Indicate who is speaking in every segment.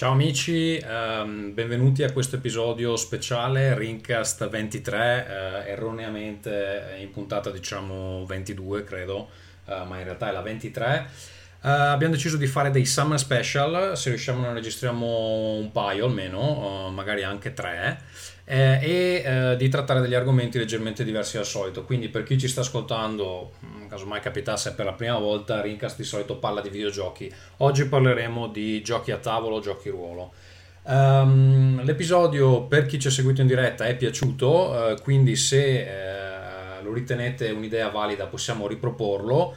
Speaker 1: Ciao amici, um, benvenuti a questo episodio speciale Rincast 23, uh, erroneamente in puntata diciamo 22 credo, uh, ma in realtà è la 23. Uh, abbiamo deciso di fare dei summer special, se riusciamo ne registriamo un paio almeno, magari anche tre eh, e eh, di trattare degli argomenti leggermente diversi dal solito. Quindi per chi ci sta ascoltando, mm, caso mai capitasse per la prima volta, Rincast di solito parla di videogiochi. Oggi parleremo di giochi a tavolo, giochi ruolo. Um, l'episodio per chi ci ha seguito in diretta è piaciuto, uh, quindi se uh, lo ritenete un'idea valida possiamo riproporlo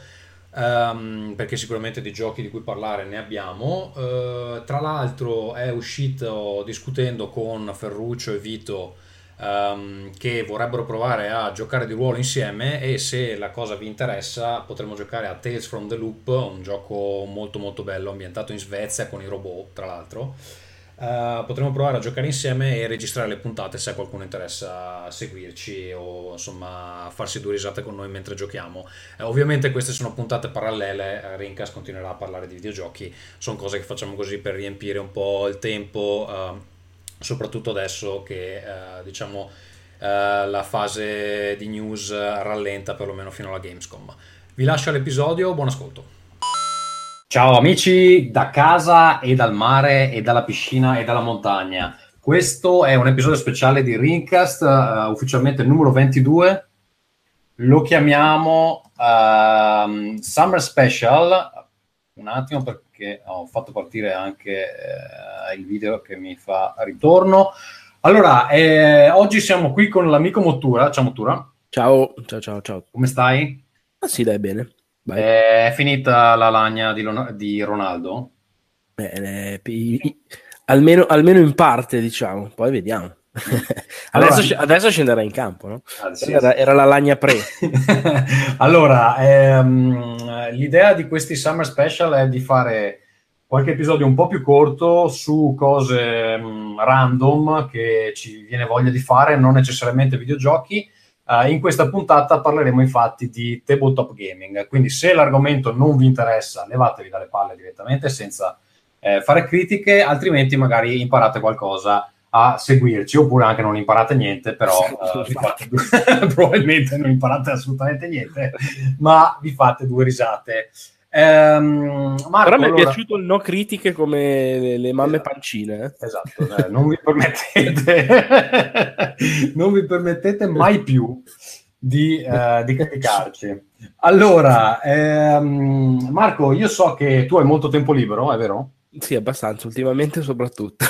Speaker 1: um, perché sicuramente di giochi di cui parlare ne abbiamo. Uh, tra l'altro è uscito discutendo con Ferruccio e Vito um, che vorrebbero provare a giocare di ruolo insieme e se la cosa vi interessa potremo giocare a Tales from the Loop, un gioco molto molto bello ambientato in Svezia con i robot tra l'altro. Uh, potremo provare a giocare insieme e registrare le puntate se qualcuno interessa seguirci o insomma farsi due risate con noi mentre giochiamo. Uh, ovviamente queste sono puntate parallele, uh, Rincas continuerà a parlare di videogiochi, sono cose che facciamo così per riempire un po' il tempo, soprattutto adesso che diciamo la fase di news rallenta perlomeno fino alla Gamescom. Vi lascio l'episodio, buon ascolto.
Speaker 2: Ciao amici da casa e dal mare e dalla piscina e dalla montagna. Questo è un episodio speciale di Rincast, uh, ufficialmente il numero 22. Lo chiamiamo uh, Summer Special. Un attimo perché ho fatto partire anche uh, il video che mi fa ritorno. Allora, eh, oggi siamo qui con l'amico Mottura. Ciao Mottura.
Speaker 3: Ciao, ciao, ciao, ciao.
Speaker 2: Come stai?
Speaker 3: Ah sì, dai, bene.
Speaker 2: Vai. È finita la lagna di, di Ronaldo?
Speaker 3: Bene, almeno, almeno, in parte, diciamo, poi vediamo. allora, adesso, adesso, scenderà in campo, no? Ah, sì, era, sì. era, la lagna pre.
Speaker 2: allora, ehm, l'idea di questi Summer Special è di fare qualche episodio un po' più corto su cose mh, mm, random che ci viene voglia di fare, non necessariamente videogiochi Uh, in questa puntata parleremo infatti di tabletop gaming, quindi se l'argomento non vi interessa levatevi dalle palle direttamente senza eh, fare critiche, altrimenti magari imparate qualcosa a seguirci oppure anche non imparate niente, però uh, fate, probabilmente non imparate assolutamente niente, ma vi fate due risate.
Speaker 3: Ehm, Marco, Però mi è allora... piaciuto il no critiche come le, le mamme esatto. pancine.
Speaker 2: Eh? Esatto, eh, non vi permettete, non vi permettete mai più di, uh, di criticarci. Allora, ehm, Marco, io so che tu hai molto tempo libero, è vero?
Speaker 3: Sì, abbastanza, ultimamente soprattutto.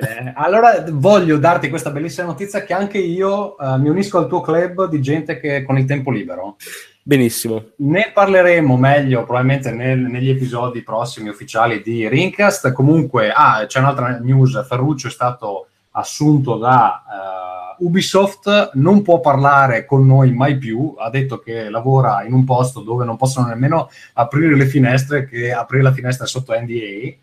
Speaker 2: Bene. Allora voglio darti questa bellissima notizia che anche io uh, mi unisco al tuo club di gente che con il tempo libero.
Speaker 3: Benissimo.
Speaker 2: Ne parleremo meglio probabilmente nel, negli episodi prossimi ufficiali di Rincast. Comunque, ah, c'è un'altra news. Ferruccio è stato assunto da uh, Ubisoft, non può parlare con noi mai più. Ha detto che lavora in un posto dove non possono nemmeno aprire le finestre, che aprire la finestra è sotto NDA.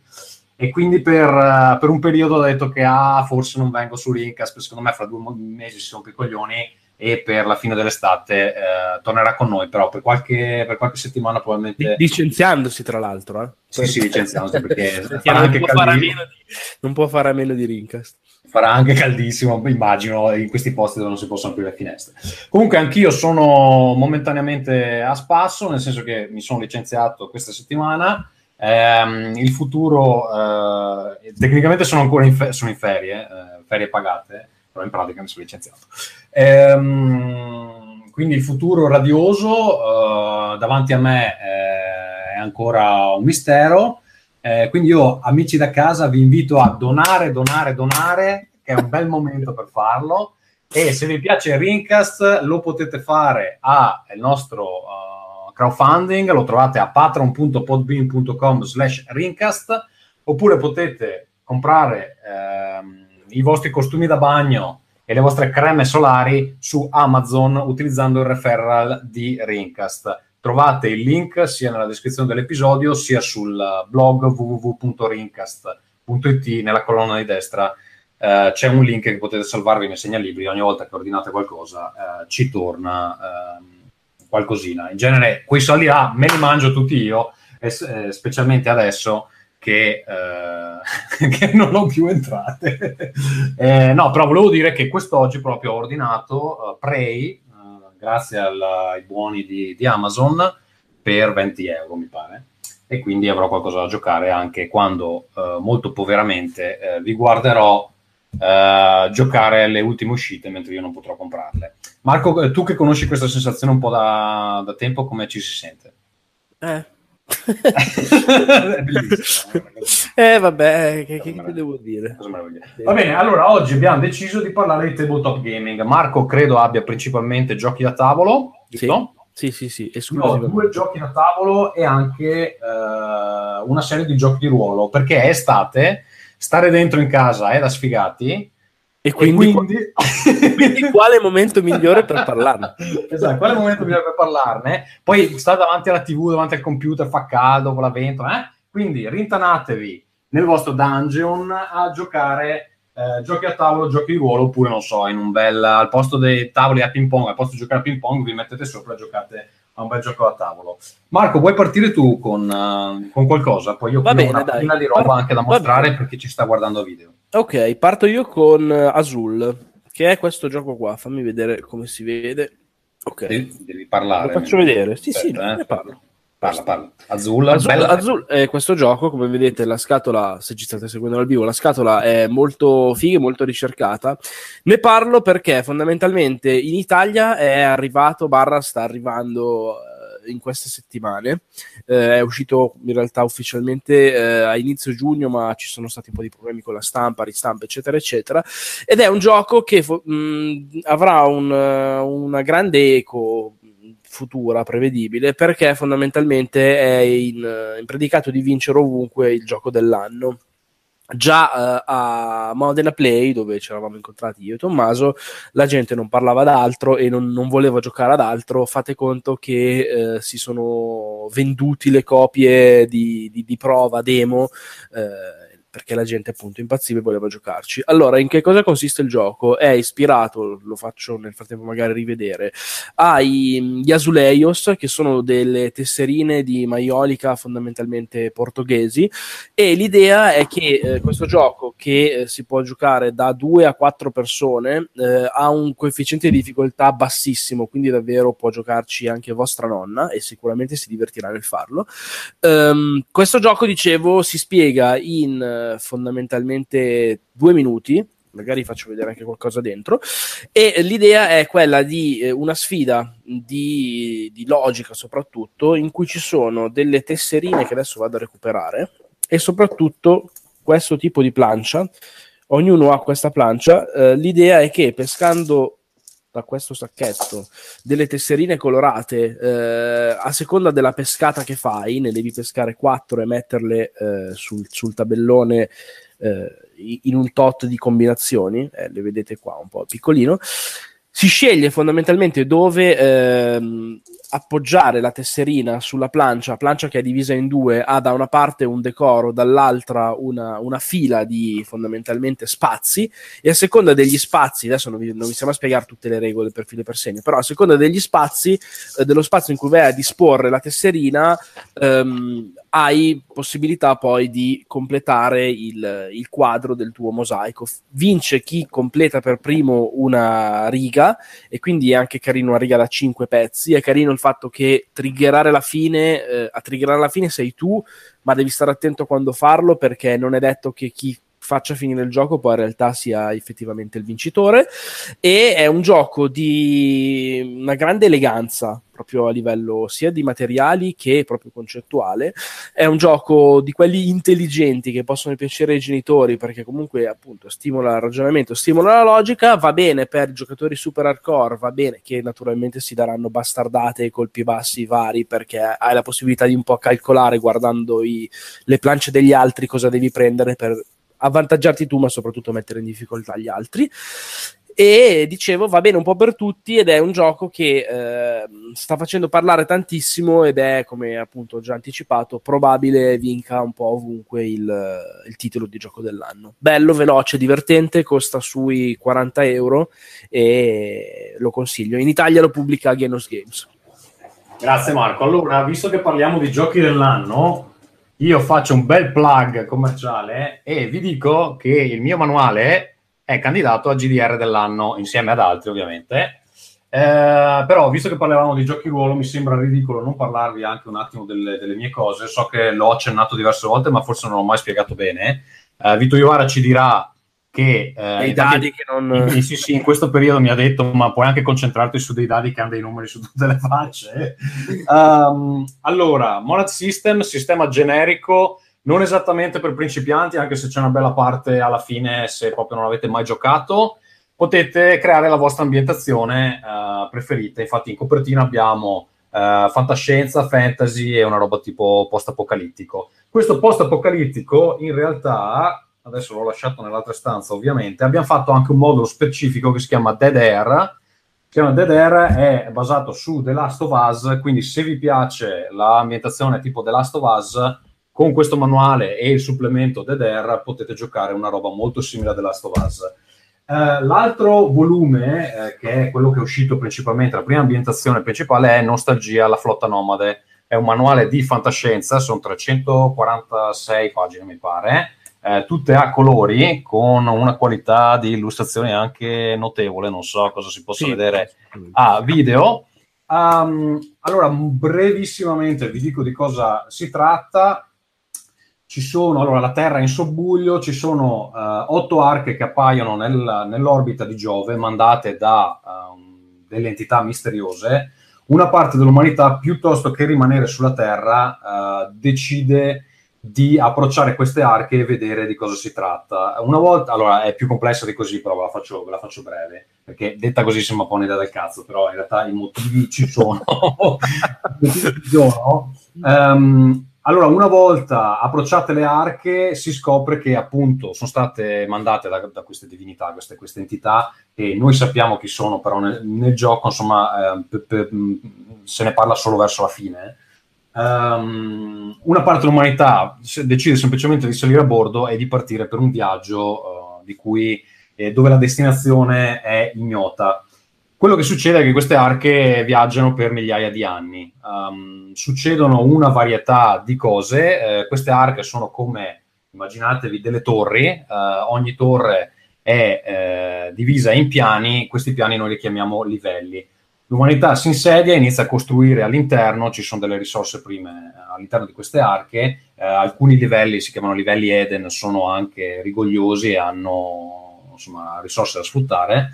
Speaker 2: E quindi per, uh, per un periodo ha detto che ah, forse non vengo su Rincast, secondo me fra due mesi si rompe i coglioni e per la fine dell'estate eh, tornerà con noi, però per qualche, per qualche settimana probabilmente...
Speaker 3: Licenziandosi tra l'altro, eh?
Speaker 2: Sì, sì, licenziandosi perché
Speaker 3: non, può fare di... non può fare a meno di Rincast.
Speaker 2: Farà anche caldissimo, immagino, in questi posti dove non si possono aprire le finestre. Comunque anch'io sono momentaneamente a spasso, nel senso che mi sono licenziato questa settimana. Eh, il futuro, eh, tecnicamente sono ancora in, fe- sono in ferie, eh, ferie pagate, però in pratica mi sono licenziato. Ehm, quindi il futuro radioso uh, davanti a me eh, è ancora un mistero. Eh, quindi io, amici da casa, vi invito a donare, donare, donare, che è un bel momento per farlo. E se vi piace il Rincast, lo potete fare al nostro uh, crowdfunding, lo trovate a patreon.podbean.com slash Rincast, oppure potete comprare... Ehm, i vostri costumi da bagno e le vostre creme solari su Amazon utilizzando il referral di Rincast. Trovate il link sia nella descrizione dell'episodio sia sul blog www.rincast.it nella colonna di destra. Uh, c'è un link che potete salvarvi nei segnalibri ogni volta che ordinate qualcosa uh, ci torna uh, qualcosina in genere quei soldi là me li mangio tutti io e, eh, specialmente adesso che, eh, che non ho più entrate. eh, no, però volevo dire che quest'oggi proprio ho ordinato uh, Prey, uh, grazie al, ai buoni di, di, Amazon, per 20 euro, mi pare. E quindi avrò qualcosa da giocare anche quando, uh, molto poveramente, vi guarderò giocare le ultime uscite mentre io non potrò comprarle. Marco, tu che conosci questa sensazione un po' da, da tempo, come ci si sente?
Speaker 3: Eh, è bellissimo. eh, vabbè, che, che, che devo dire?
Speaker 2: Va bene, allora oggi abbiamo deciso di parlare di tabletop gaming. Marco credo abbia principalmente giochi da tavolo,
Speaker 3: sì. Sì, sì, sì,
Speaker 2: Ho due giochi da tavolo e anche uh, una serie di giochi di ruolo, perché è estate, stare dentro in casa è da sfigati
Speaker 3: e quindi, e quindi... quindi quale momento migliore per parlarne?
Speaker 2: Esatto, quale momento migliore per parlarne? Poi sta davanti alla TV, davanti al computer, fa caldo con la ventola, eh? Quindi rintanatevi nel vostro dungeon a giocare eh, giochi a tavolo, giochi di ruolo, oppure non so, in un bel al posto dei tavoli a ping pong, al posto di giocare a ping pong, vi mettete sopra e giocate a un bel gioco da tavolo. Marco, vuoi partire tu con, uh, con qualcosa? Poi io ho una pagina di roba anche da mostrare per chi ci sta guardando video.
Speaker 3: Ok, parto io con eh, Azul, che è questo gioco qua. Fammi vedere come si vede. Ok.
Speaker 2: Devi, devi parlare.
Speaker 3: Lo faccio vedere. Sì, Aspetta, sì, eh. ne parlo.
Speaker 2: Parla, parla. Azul,
Speaker 3: Azul, Azul è questo gioco, come vedete, la scatola, se ci state seguendo dal vivo, la scatola è molto figa, molto ricercata. Ne parlo perché fondamentalmente in Italia è arrivato, barra sta arrivando in queste settimane. Eh, è uscito in realtà ufficialmente eh, a inizio giugno, ma ci sono stati un po' di problemi con la stampa, ristampa, eccetera, eccetera. Ed è un gioco che fo- mh, avrà un, una grande eco futura, prevedibile, perché fondamentalmente è in, in predicato di vincere ovunque il gioco dell'anno già uh, a Modena Play, dove ci eravamo incontrati io e Tommaso, la gente non parlava d'altro e non, non voleva giocare ad altro. Fate conto che uh, si sono venduti le copie di, di, di prova demo. Uh, perché la gente appunto impazziva e voleva giocarci. Allora, in che cosa consiste il gioco? È ispirato, lo faccio nel frattempo magari rivedere, agli Azuleios, che sono delle tesserine di maiolica fondamentalmente portoghesi, e l'idea è che eh, questo gioco, che eh, si può giocare da 2 a 4 persone, eh, ha un coefficiente di difficoltà bassissimo, quindi davvero può giocarci anche vostra nonna e sicuramente si divertirà nel farlo. Um, questo gioco, dicevo, si spiega in fondamentalmente due minuti, magari faccio vedere anche qualcosa dentro. E l'idea è quella di eh, una sfida di, di, logica, soprattutto, in cui ci sono delle tesserine che adesso vado a recuperare, e soprattutto questo tipo di plancia. Ognuno ha questa plancia. Eh, l'idea è che pescando da questo sacchetto delle tesserine colorate eh, a seconda della pescata che fai ne devi pescare quattro e metterle eh, sul, sul, tabellone eh, in un tot di combinazioni eh, le vedete qua un po' piccolino si sceglie fondamentalmente dove ehm, appoggiare la tesserina sulla plancia, plancia che è divisa in due, ha da una parte un decoro, dall'altra una, una fila di fondamentalmente spazi, e a seconda degli spazi, adesso non vi, non vi stiamo a spiegare tutte le regole per filo e per segno, però a seconda degli spazi, eh, dello spazio in cui vai a disporre la tesserina, ehm, hai possibilità poi di completare il, il, quadro del tuo mosaico. Vince chi completa per primo una riga e quindi è anche carino una riga da 5 pezzi. È carino il fatto che triggerare la fine, eh, a triggerare la fine sei tu, ma devi stare attento quando farlo perché non è detto che chi faccia finire il gioco poi in realtà sia effettivamente il vincitore. E è un gioco di una grande eleganza proprio a livello sia di materiali che proprio concettuale. È un gioco di quelli intelligenti che possono piacere ai genitori perché comunque appunto stimola il ragionamento stimola la logica. Va bene per i giocatori super hardcore va bene che naturalmente si daranno bastardate e colpi bassi vari perché hai la possibilità di un po' calcolare guardando i, le planche degli altri cosa devi prendere per avvantaggiarti tu, ma soprattutto mettere in difficoltà gli altri. E dicevo, va bene un po' per tutti ed è un gioco che eh, sta facendo parlare tantissimo ed è, come appunto già anticipato, probabile vinca un po' ovunque il, il titolo di gioco dell'anno. Bello, veloce, divertente, costa sui 40 euro e lo consiglio. In Italia lo pubblica Genos Games.
Speaker 2: Grazie Marco. Allora, visto che parliamo di giochi dell'anno, io faccio un bel plug commerciale e vi dico che il mio manuale è candidato a GDR dell'anno insieme ad altri ovviamente eh, però, visto che parlavamo di giochi ruolo, mi sembra ridicolo non parlarvi anche un attimo delle, delle, mie cose. So che l'ho accennato diverse volte, ma forse non l'ho mai spiegato bene. Eh, Vito Iovara ci dirà che
Speaker 3: eh, i dadi che non
Speaker 2: sì, sì, sì, in questo periodo mi ha detto ma puoi anche concentrarti su dei dadi che hanno dei numeri su tutte le facce um, allora Monad System sistema generico non esattamente per principianti anche se c'è una bella parte alla fine se proprio non avete mai giocato potete creare la vostra ambientazione uh, preferita. Infatti in copertina abbiamo uh, fantascienza, fantasy e una roba tipo post-apocalittico. Questo post-apocalittico in realtà, adesso l'ho lasciato nell'altra stanza ovviamente, abbiamo fatto anche un modulo specifico che si chiama Dead Air. Si chiama Dead Air, è basato su The Last of Us, quindi se vi piace l'ambientazione tipo The Last of Us, con questo manuale e il supplemento Dead Air potete giocare una roba molto simile a The Last of Us Uh, l'altro volume, eh, che è quello che è uscito principalmente, la prima ambientazione principale è Nostalgia, la flotta nomade. È un manuale di fantascienza, sono 346 pagine mi pare, eh, tutte a colori, con una qualità di illustrazione anche notevole, non so cosa si possa sì. vedere a video. Um, allora, brevissimamente vi dico di cosa si tratta ci sono, allora la Terra in sobbuglio, ci sono uh, otto arche che appaiono nel, nell'orbita di Giove, mandate da um, delle entità misteriose. Una parte dell'umanità, piuttosto che rimanere sulla Terra, uh, decide di approcciare queste arche e vedere di cosa si tratta. Una volta, allora è più complessa di così, però ve la faccio, ve la faccio breve, perché detta così sembra un po' un'idea del cazzo, però in realtà i motivi ci sono. Ci. Um, allora, una volta approcciate le arche, si scopre che appunto sono state mandate da, da queste divinità, queste, queste, entità, e noi sappiamo chi sono, però nel, nel gioco, insomma, eh, pe, pe, se ne parla solo verso la fine. Um, una parte dell'umanità decide semplicemente di salire a bordo e di partire per un viaggio uh, cui, eh, dove la destinazione è ignota. Quello che succede è che queste arche viaggiano per migliaia di anni. Um, succedono una varietà di cose. Eh, queste arche sono come, immaginatevi, delle torri. Uh, ogni torre è eh, divisa in piani. Questi piani noi li chiamiamo livelli. L'umanità si insedia e inizia a costruire all'interno, ci sono delle risorse prime all'interno di queste arche. Eh, alcuni livelli, si chiamano livelli Eden, sono anche rigogliosi e hanno insomma, risorse da sfruttare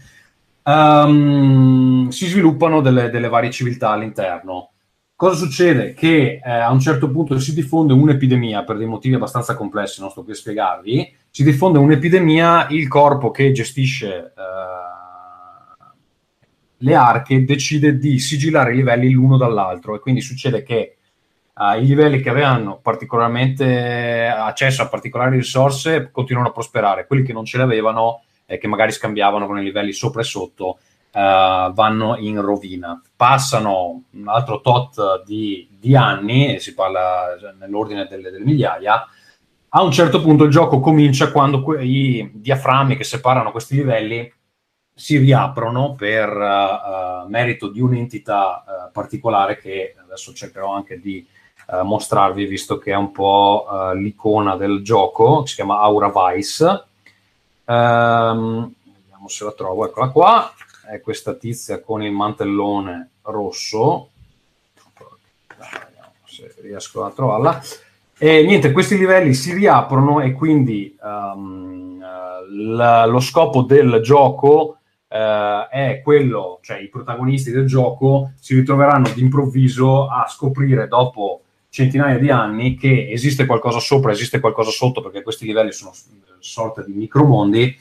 Speaker 2: um, si sviluppano delle, delle, varie civiltà all'interno. Cosa succede? Che eh, a un certo punto si diffonde un'epidemia per dei motivi abbastanza complessi, non sto qui a spiegarvi. Si diffonde un'epidemia, il corpo che gestisce eh, le arche decide di sigillare i livelli l'uno dall'altro e quindi succede che eh, i livelli che avevano particolarmente accesso a particolari risorse continuano a prosperare, quelli che non ce l'avevano eh, che magari scambiavano con i livelli sopra e sotto, eh, vanno in rovina. Passano un altro tot di, di anni, si parla cioè, nell'ordine delle, delle migliaia, a un certo punto il gioco comincia quando que- i diaframmi che separano questi livelli si riaprono per uh, merito di un'entità uh, particolare che adesso cercherò anche di uh, mostrarvi visto che è un po' l'icona del gioco, si chiama Aura Vice Um, vediamo se la trovo, eccola qua. È questa tizia con il mantellone rosso. Vediamo se riesco a trovarla. E niente, questi livelli si riaprono e quindi um, la, lo scopo del gioco uh, è quello, cioè i protagonisti del gioco si ritroveranno d'improvviso a scoprire dopo centinaia di anni che esiste qualcosa sopra, esiste qualcosa sotto, perché questi livelli sono sorta di micromondi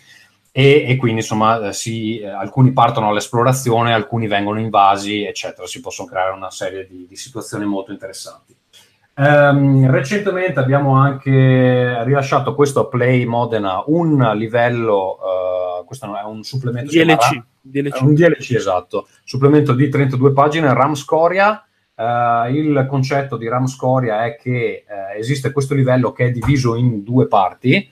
Speaker 2: e, e quindi insomma si, eh, alcuni partono all'esplorazione, alcuni vengono invasi, eccetera. Si possono creare una serie di, di situazioni molto interessanti. Um, recentemente abbiamo anche rilasciato questo a Play Modena un livello, uh, questo è un supplemento
Speaker 3: DLC, DLC.
Speaker 2: un DLC esatto, supplemento di 32 pagine, RAM Scoria, Uh, il concetto di RAM Scoria è che uh, esiste questo livello che è diviso in due parti.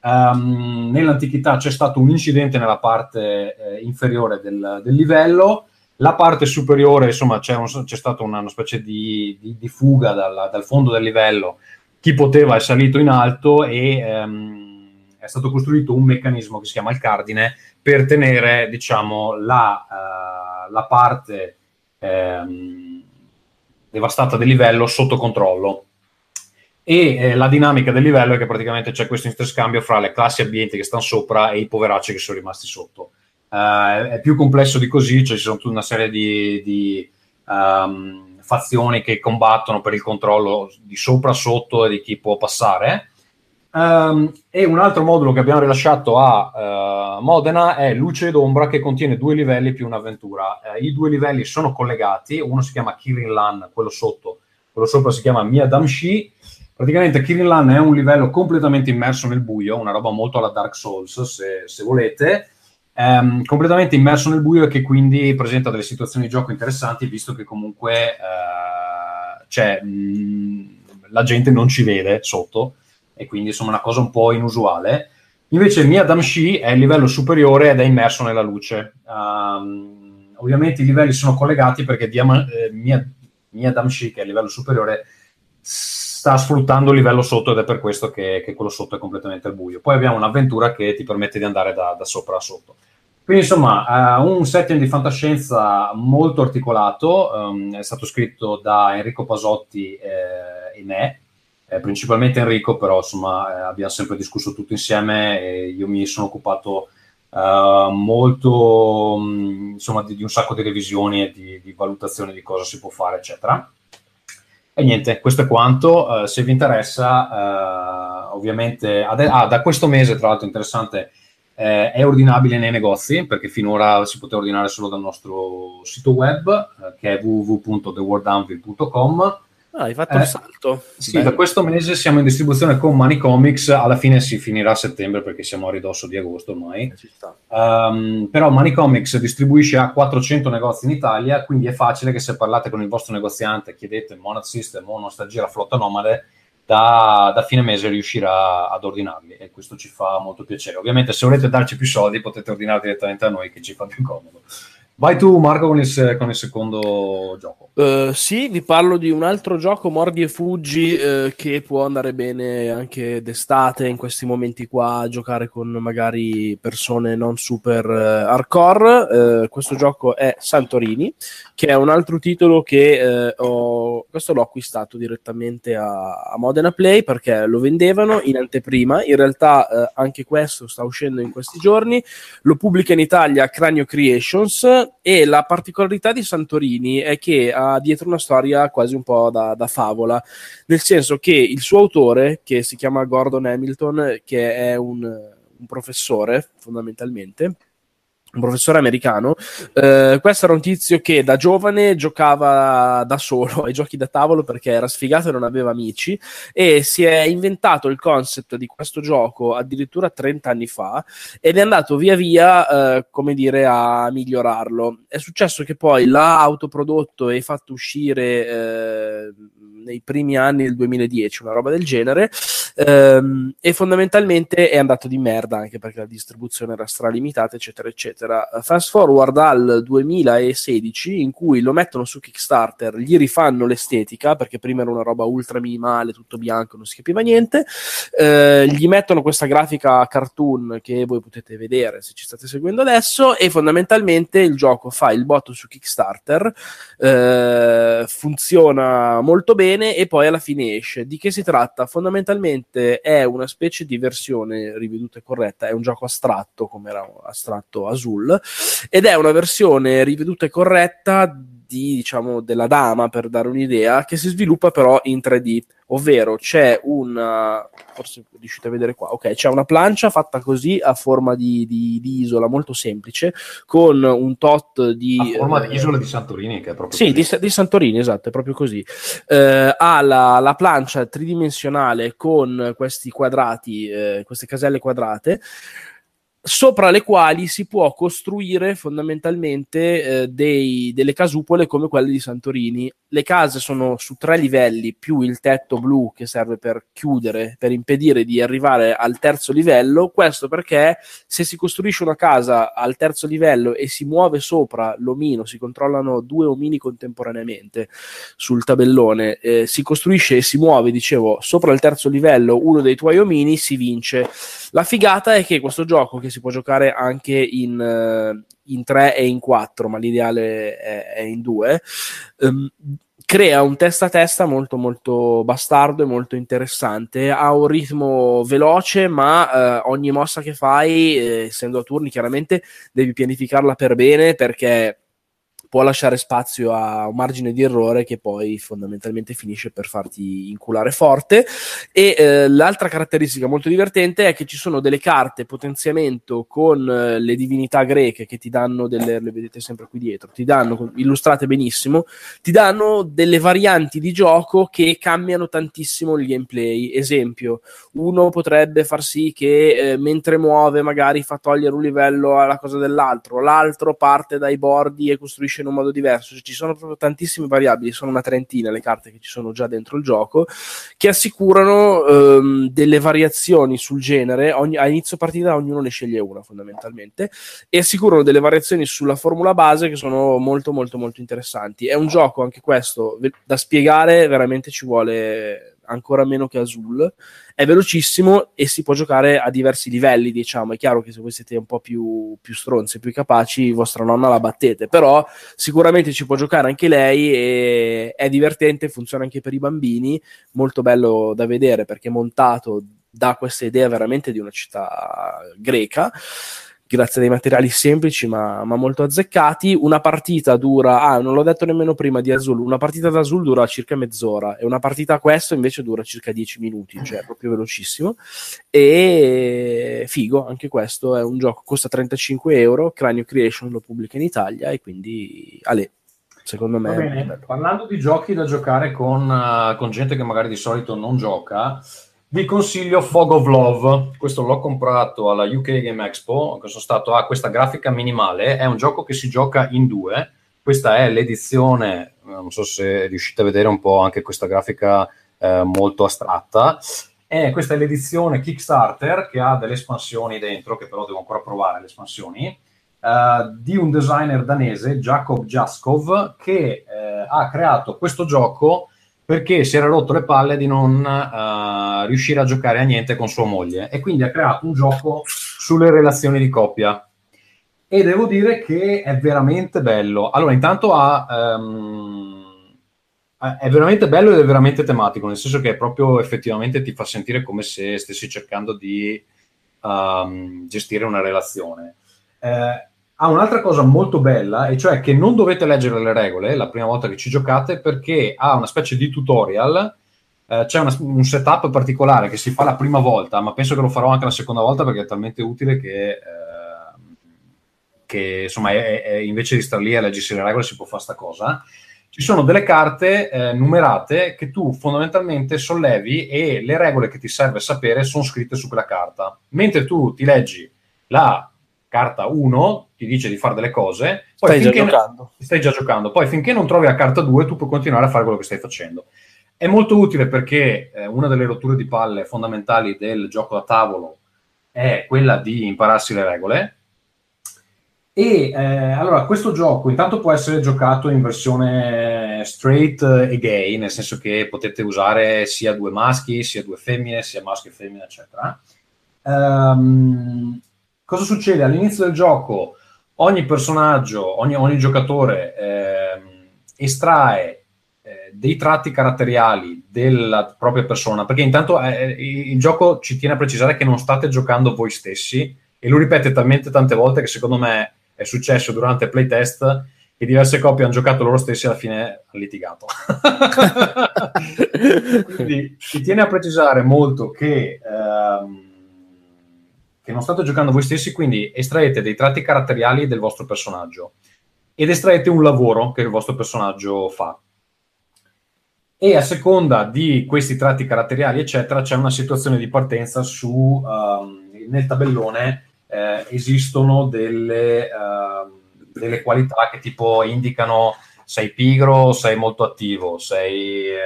Speaker 2: Um, nell'antichità c'è stato un incidente nella parte eh, inferiore del, del, livello, la parte superiore, insomma, c'è, un, c'è stata una, una, specie di, di, di fuga dal, dal, fondo del livello chi poteva è salito in alto e ehm, è stato costruito un meccanismo che si chiama il cardine per tenere diciamo, la, uh, la parte ehm, devastata del livello sotto controllo. E eh, la dinamica del livello è che praticamente c'è questo interscambio fra le classi ambienti che stanno sopra e i poveracci che sono rimasti sotto. Uh, è più complesso di così, cioè ci sono tutta una serie di, di um, fazioni che combattono per il controllo di sopra, sotto e di chi può passare. Um, e un altro modulo che abbiamo rilasciato a uh, Modena è Luce ed Ombra che contiene due livelli più un'avventura. Uh, I due livelli sono collegati, uno si chiama Kirin Lan, quello sotto, quello sopra si chiama Mia Damshi. Praticamente Kirin Lan è un livello completamente immerso nel buio, una roba molto alla Dark Souls se, se volete ehm, completamente immerso nel buio e che quindi presenta delle situazioni di gioco interessanti, visto che comunque eh, cioè, mh, la gente non ci vede sotto, e quindi insomma una cosa un po' inusuale. Invece Mia Damshi è il livello superiore ed è immerso nella luce. Um, ovviamente i livelli sono collegati perché Diama, eh, Mia, Mia Damshi, che è il livello superiore, sta sfruttando il livello sotto ed è per questo che, che, quello sotto è completamente al buio. Poi abbiamo un'avventura che ti permette di andare da, da sopra a sotto. Quindi insomma, uh, un setting di fantascienza molto articolato, um, è stato scritto da Enrico Pasotti eh, e me, eh, principalmente Enrico, però insomma eh, abbiamo sempre discusso tutto insieme e io mi sono occupato uh, molto um, insomma di, di, un sacco di revisioni e di, di, valutazioni di cosa si può fare, eccetera. E niente, questo è quanto. Uh, se vi interessa, ovviamente, ade- ah, da questo mese, tra l'altro interessante, eh, è ordinabile nei negozi perché finora si poteva ordinare solo dal nostro sito web eh, che è www.theworldanvil.com
Speaker 3: Ah, hai fatto eh, il salto.
Speaker 2: Sì, Bello. da questo mese siamo in distribuzione con Money Comics, alla fine si finirà a settembre perché siamo a ridosso di agosto ormai. Um, però Money Comics distribuisce a 400 negozi in Italia, quindi è facile che se parlate con il vostro negoziante, chiedete Monad System o Nostalgia la flotta nomade, da, da, fine mese riuscirà ad ordinarli e questo ci fa molto piacere. Ovviamente se volete darci più soldi potete ordinare direttamente a noi che ci fa più comodo. Vai tu Marco con il, con il secondo gioco.
Speaker 3: Uh, sì, vi parlo di un altro gioco, Mordi e Fuggi, uh, che può andare bene anche d'estate in questi momenti qua, a giocare con magari persone non super uh, hardcore. questo gioco è Santorini, che è un altro titolo che ho, questo l'ho acquistato direttamente a, a, Modena Play perché lo vendevano in anteprima. In realtà anche questo sta uscendo in questi giorni. Lo pubblica in Italia Cranio Creations e la particolarità di Santorini è che ha dietro una storia quasi un po' da, da, favola, nel senso che il suo autore, che si chiama Gordon Hamilton, che è un, un professore fondamentalmente, un professore americano. Eh, questo era un tizio che da giovane giocava da solo ai giochi da tavolo perché era sfigato e non aveva amici e si è inventato il concept di questo gioco addirittura 30 anni fa ed è andato via via, eh, come dire, a migliorarlo. È successo che poi l'ha autoprodotto e fatto uscire eh, nei primi anni del 2010, una roba del genere, ehm, e fondamentalmente è andato di merda anche perché la distribuzione era stralimitata, eccetera, eccetera. Fast forward al 2016, in cui lo mettono su Kickstarter, gli rifanno l'estetica, perché prima era una roba ultra minimale, tutto bianco, non si capiva niente, eh, gli mettono questa grafica cartoon che voi potete vedere se ci state seguendo adesso, e fondamentalmente il gioco fa il botto su Kickstarter, eh, funziona molto bene e poi alla fine esce. Di che si tratta? Fondamentalmente è una specie di versione riveduta e corretta, è un gioco astratto come era astratto Azul ed è una versione riveduta e corretta di, diciamo, della dama per dare un'idea che si sviluppa però in 3D ovvero c'è una forse riuscite a vedere qua ok c'è una plancia fatta così a forma di, di, di isola molto semplice con un tot di
Speaker 2: a forma eh, di isola di Santorini che è proprio
Speaker 3: sì di, di, Santorini esatto è proprio così. Eh, ha la, la, plancia tridimensionale con questi quadrati eh, queste caselle quadrate sopra le quali si può costruire fondamentalmente eh, dei, delle casupole come quelle di Santorini le case sono su tre livelli più il tetto blu che serve per chiudere, per impedire di arrivare al terzo livello. Questo perché se si costruisce una casa al terzo livello e si muove sopra l'omino, si controllano due omini contemporaneamente sul tabellone, eh, si costruisce e si muove, dicevo, sopra il terzo livello uno dei tuoi omini, si vince. La figata è che questo gioco, che si può giocare anche in, uh, in 3 e in 4, ma l'ideale è, è in 2, um, crea un testa a testa molto molto bastardo e molto interessante. Ha un ritmo veloce ma eh, ogni mossa che fai eh, essendo a turni chiaramente devi pianificarla per bene perché può lasciare spazio a un margine di errore che poi fondamentalmente finisce per farti inculare forte. E eh, l'altra caratteristica molto divertente è che ci sono delle carte potenziamento con eh, le divinità greche che ti danno delle, le vedete sempre qui dietro, ti danno, illustrate benissimo, ti danno delle varianti di gioco che cambiano tantissimo il gameplay. Esempio, uno potrebbe far sì che eh, mentre muove magari fa togliere un livello alla cosa dell'altro, l'altro parte dai bordi e costruisce in un modo diverso. Cioè, ci sono proprio tantissime variabili, sono una trentina le carte che ci sono già dentro il gioco, che assicurano ehm, delle variazioni sul genere. Ogni, a inizio partita ognuno ne sceglie una fondamentalmente e assicurano delle variazioni sulla formula base che sono molto molto molto interessanti. È un gioco anche questo da spiegare, veramente ci vuole ancora meno che Azul. È velocissimo e si può giocare a diversi livelli, diciamo. È chiaro che se voi siete un po' più, più stronzi, più capaci, vostra nonna la battete, però sicuramente ci può giocare anche lei e è divertente, funziona anche per i bambini, molto bello da vedere perché è montato da questa idea veramente di una città greca grazie a dei materiali semplici ma, ma, molto azzeccati. Una partita dura, ah, non l'ho detto nemmeno prima di Azul, una partita da Azul dura circa mezz'ora e una partita a questo invece dura circa 10 minuti, cioè proprio velocissimo. E figo, anche questo è un gioco, costa 35 euro, Cranio Creation lo pubblica in Italia e quindi, ale, secondo me...
Speaker 2: Parlando di giochi da giocare con, uh, con gente che magari di solito non gioca, vi consiglio Fog of Love, questo l'ho comprato alla UK Game Expo, sono stato a questa grafica minimale, è un gioco che si gioca in due, questa è l'edizione, non so se riuscite a vedere un po' anche questa grafica eh, molto astratta, e questa è l'edizione Kickstarter che ha delle espansioni dentro, che però devo ancora provare le espansioni, eh, di un designer danese, Jacob Jaskov, che eh, ha creato questo gioco perché si era rotto le palle di non uh, riuscire a giocare a niente con sua moglie e quindi ha creato un gioco sulle relazioni di coppia. E devo dire che è veramente bello. Allora, intanto ha, um, è veramente bello ed è veramente tematico, nel senso che proprio effettivamente ti fa sentire come se stessi cercando di um, gestire una relazione. Eh, ha un'altra cosa molto bella, e cioè che non dovete leggere le regole la prima volta che ci giocate perché ha una specie di tutorial. Eh, c'è una, un setup particolare che si fa la prima volta, ma penso che lo farò anche la seconda volta perché è talmente utile che, eh, che insomma, è, è, invece di stare lì a leggersi le regole si può fare sta cosa. Ci sono delle carte eh, numerate che tu fondamentalmente sollevi e le regole che ti serve sapere sono scritte su quella carta. Mentre tu ti leggi la carta 1 ti dice di fare delle cose, poi
Speaker 3: stai già giocando.
Speaker 2: Stai già giocando. Poi finché non trovi la carta 2 tu puoi continuare a fare quello che stai facendo. È molto utile perché eh, una delle rotture di palle fondamentali del gioco da tavolo è quella di impararsi le regole. E eh, allora questo gioco intanto può essere giocato in versione straight e gay, nel senso che potete usare sia due maschi, sia due femmine, sia maschio e femmina, eccetera. Um, cosa succede? All'inizio del gioco ogni personaggio, ogni, ogni giocatore eh, estrae eh, dei tratti caratteriali della propria persona, perché intanto eh, il gioco ci tiene a precisare che non state giocando voi stessi e lo ripete talmente tante volte che secondo me è successo durante il playtest che diverse coppie hanno giocato loro stessi e alla fine hanno litigato. Quindi ci tiene a precisare molto che ehm, che non state giocando voi stessi, quindi estraete dei tratti caratteriali del vostro personaggio ed estraete un lavoro che il vostro personaggio fa. E a seconda di questi tratti caratteriali, eccetera, c'è una situazione di partenza su um, nel tabellone eh, esistono delle, uh, delle, qualità che tipo indicano sei pigro, sei molto attivo, sei eh,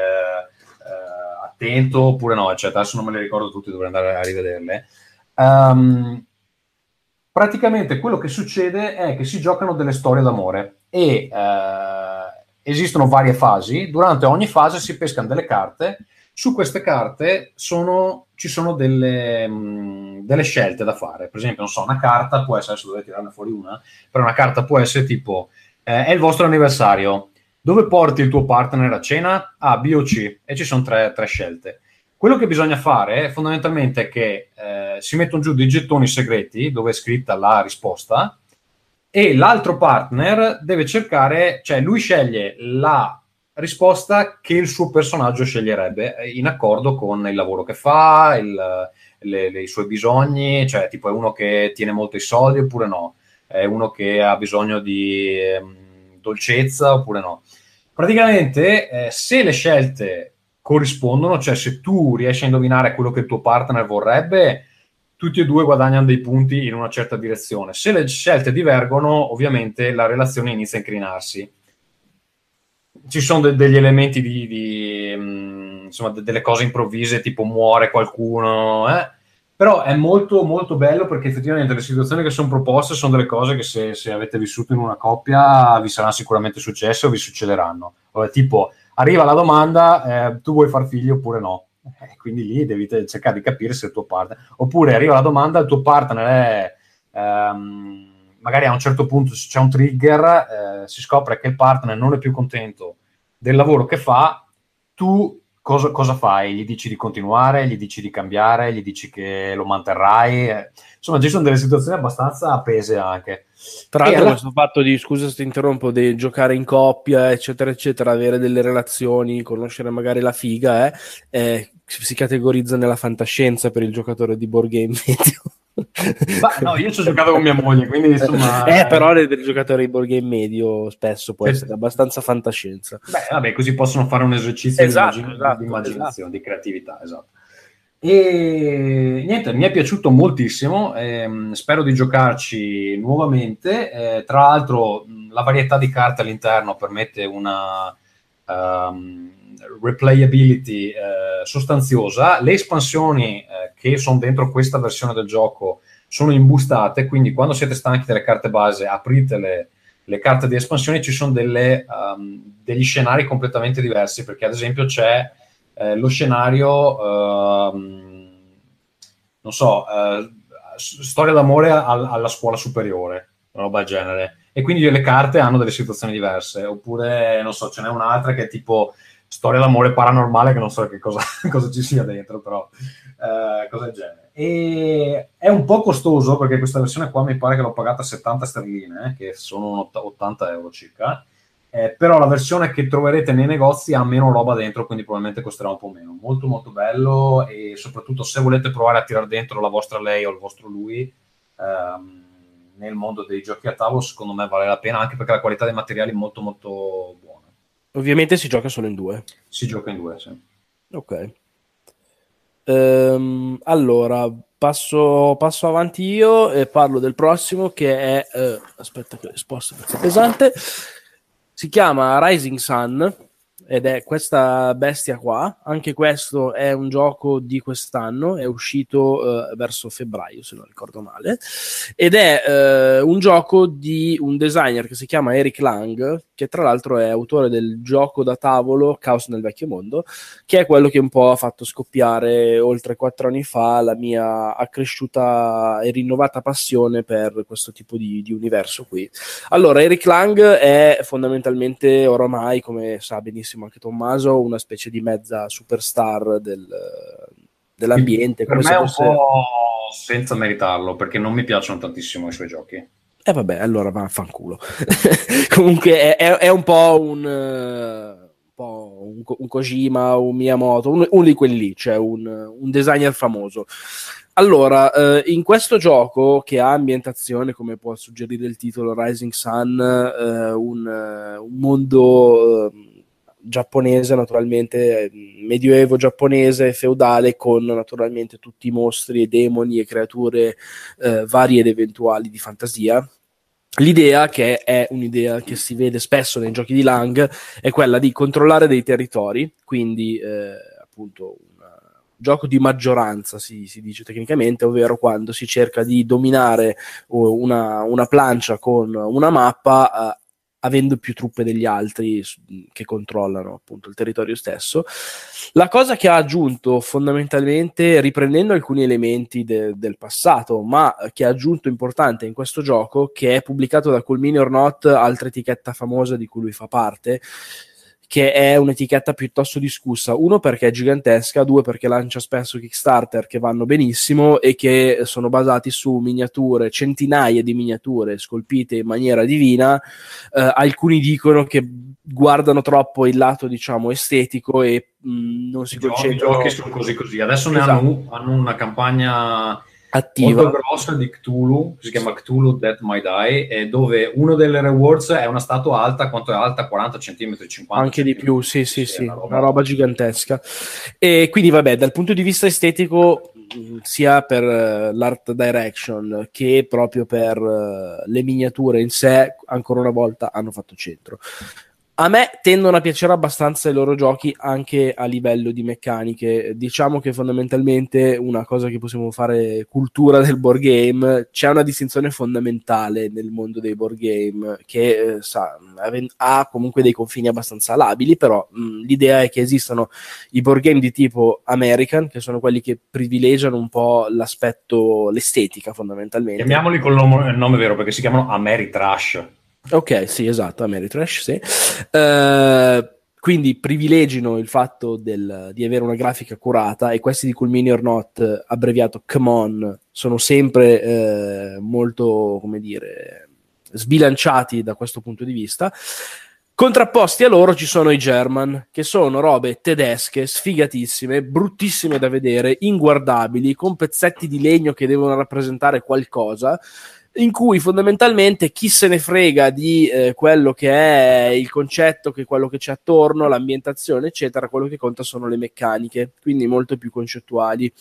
Speaker 2: attento oppure no, eccetera. Adesso non me le ricordo tutte, dovrei andare a rivederle. Um, praticamente quello che succede è che si giocano delle storie d'amore e eh, esistono varie fasi. Durante ogni fase si pescano delle carte. Su queste carte sono, ci sono delle, mh, mm, delle, scelte da fare. Per esempio, non so, una carta può essere, adesso dovete tirarne fuori una, però una carta può essere tipo, eh, è il vostro anniversario, dove porti il tuo partner a cena? A, B o C? E ci sono tre, tre scelte. Quello che bisogna fare fondamentalmente è che eh, si mettono giù dei gettoni segreti dove è scritta la risposta e l'altro partner deve cercare, cioè lui sceglie la risposta che il suo personaggio sceglierebbe eh, in accordo con il lavoro che fa, il, le, le, i suoi bisogni, cioè tipo è uno che tiene molto i soldi oppure no, è uno che ha bisogno di eh, dolcezza oppure no. Praticamente eh, se le scelte corrispondono, cioè se tu riesci a indovinare quello che il tuo partner vorrebbe, tutti e due guadagnano dei punti in una certa direzione. Se le scelte divergono, ovviamente la relazione inizia a incrinarsi. Ci sono de- degli elementi di, di mh, mm, insomma, de- delle cose improvvise, tipo muore qualcuno, eh? però è molto molto bello perché effettivamente le situazioni che sono proposte sono delle cose che se, se avete vissuto in una coppia vi saranno sicuramente successe o vi succederanno. tipo, arriva la domanda, eh, tu vuoi far figli oppure no? Eh, quindi lì devi cercare di capire se il tuo partner... Oppure arriva la domanda, il tuo partner è... Ehm, magari a un certo punto c'è un trigger, eh, si scopre che il partner non è più contento del lavoro che fa, tu cosa, cosa, fai? Gli dici di continuare, gli dici di cambiare, gli dici che lo manterrai? Eh, insomma, ci sono delle situazioni abbastanza appese anche.
Speaker 3: Tra l'altro, alla... questo fatto di scusa se ti interrompo, di giocare in coppia, eccetera, eccetera, avere delle relazioni, conoscere magari la figa, eh, eh, si categorizza nella fantascienza per il giocatore di board game medio.
Speaker 2: Ma, no, io ci ho giocato con mia moglie, quindi insomma...
Speaker 3: Eh, però del giocatore di board game medio spesso può essere abbastanza fantascienza.
Speaker 2: Beh, vabbè, così possono fare un esercizio
Speaker 3: esatto,
Speaker 2: di,
Speaker 3: esatto,
Speaker 2: di immaginazione, esatto. di creatività, esatto. E niente, mi è piaciuto moltissimo, ehm, spero di giocarci nuovamente. Eh, tra l'altro, la varietà di carte all'interno permette una um, replayability eh, sostanziosa. Le espansioni eh, che sono dentro questa versione del gioco sono imbustate, quindi quando siete stanchi delle carte base, aprite le, carte di espansione, ci sono delle, um, degli scenari completamente diversi, perché ad esempio c'è eh, lo scenario, uh, non so, uh, storia d'amore al, alla scuola superiore, una roba del genere. E quindi le carte hanno delle situazioni diverse. Oppure, non so, ce n'è un'altra che è tipo storia d'amore paranormale, che non so che cosa, cosa ci sia dentro, però uh, cosa del genere. E è un po' costoso perché questa versione qua mi pare che l'ho pagata 70 sterline, eh, che sono 80 euro circa eh, però la versione che troverete nei negozi ha meno roba dentro, quindi probabilmente costerà un po' meno. Molto molto bello e soprattutto se volete provare a tirare dentro la vostra lei o il vostro lui ehm, nel mondo dei giochi a tavolo, secondo me vale la pena anche perché la qualità dei materiali è molto molto buona.
Speaker 3: Ovviamente si gioca solo in due.
Speaker 2: Si gioca in due, sì.
Speaker 3: Ok. Um, allora, passo, passo, avanti io e parlo del prossimo che è... Uh, aspetta che sposto perché è pesante si chiama Rising Sun ed è questa bestia qua. Anche questo è un gioco di quest'anno, è uscito eh, verso febbraio, se non ricordo male. Ed è eh, un gioco di un designer che si chiama Eric Lang, che tra l'altro è autore del gioco da tavolo Caos nel vecchio mondo, che è quello che un po' ha fatto scoppiare oltre quattro anni fa la mia accresciuta e rinnovata passione per questo tipo di, di universo qui. Allora, Eric Lang è fondamentalmente ormai, come sa benissimo benissimo anche Tommaso, una specie di mezza superstar del, dell'ambiente.
Speaker 2: Per me è un fosse... po' senza meritarlo, perché non mi piacciono tantissimo i suoi giochi. E
Speaker 3: eh vabbè, allora vaffanculo. Comunque è, è, un po' un, un, po un, un Kojima, un Miyamoto, un, uno di quelli lì, cioè un, designer famoso. Allora, eh, in questo gioco che ha ambientazione, come può suggerire il titolo Rising Sun, eh, un, un, mondo eh, giapponese, naturalmente medioevo giapponese, feudale, con naturalmente tutti i mostri e demoni e creature eh, varie ed eventuali di fantasia. L'idea, che è un'idea che si vede spesso nei giochi di Lang, è quella di controllare dei territori, quindi eh, appunto un gioco di maggioranza, si, si, dice tecnicamente, ovvero quando si cerca di dominare una, una plancia con una mappa eh, avendo più truppe degli altri che controllano appunto il territorio stesso. La cosa che ha aggiunto fondamentalmente, riprendendo alcuni elementi de- del passato, ma che ha aggiunto importante in questo gioco, che è pubblicato da Cool or Not, altra etichetta famosa di cui lui fa parte, che è un'etichetta piuttosto discussa. Uno perché è gigantesca, due perché lancia spesso Kickstarter che vanno benissimo e che sono basati su miniature, centinaia di miniature scolpite in maniera divina. Eh, alcuni dicono che guardano troppo il lato, diciamo, estetico e mh, mm, non si concentrano.
Speaker 2: I giochi sono così così. Adesso esatto. ne hanno, hanno una campagna attiva. molto grossa di Cthulhu, si chiama Cthulhu Death Might Die, e dove uno delle rewards è una statua alta, quanto è alta? 40 cm, 50
Speaker 3: Anche di più, sì, sì, sì, una roba... una roba gigantesca. E quindi, vabbè, dal punto di vista estetico, sia per uh, l'art direction che proprio per uh, le miniature in sé, ancora una volta hanno fatto centro. A me tendono a piacere abbastanza i loro giochi anche a livello di meccaniche. Diciamo che fondamentalmente una cosa che possiamo fare cultura del board game, c'è una distinzione fondamentale nel mondo dei board game che eh, sa, ha comunque dei confini abbastanza labili, però mh, l'idea è che esistano i board game di tipo American, che sono quelli che privilegiano un po' l'aspetto, l'estetica fondamentalmente.
Speaker 2: Chiamiamoli col nome, nome vero perché si chiamano Ameritrash.
Speaker 3: Ok, sì, esatto, Ameritrash, sì. Uh, quindi privilegino il fatto del, di avere una grafica curata e questi di Cool Mini or Not, abbreviato Come On, sono sempre eh, molto, come dire, sbilanciati da questo punto di vista. Contrapposti a loro ci sono i German, che sono robe tedesche, sfigatissime, bruttissime da vedere, inguardabili, con pezzetti di legno che devono rappresentare qualcosa in cui fondamentalmente chi se ne frega di eh, quello che è il concetto, che quello che c'è attorno, l'ambientazione, eccetera, quello che conta sono le meccaniche, quindi molto più concettuali.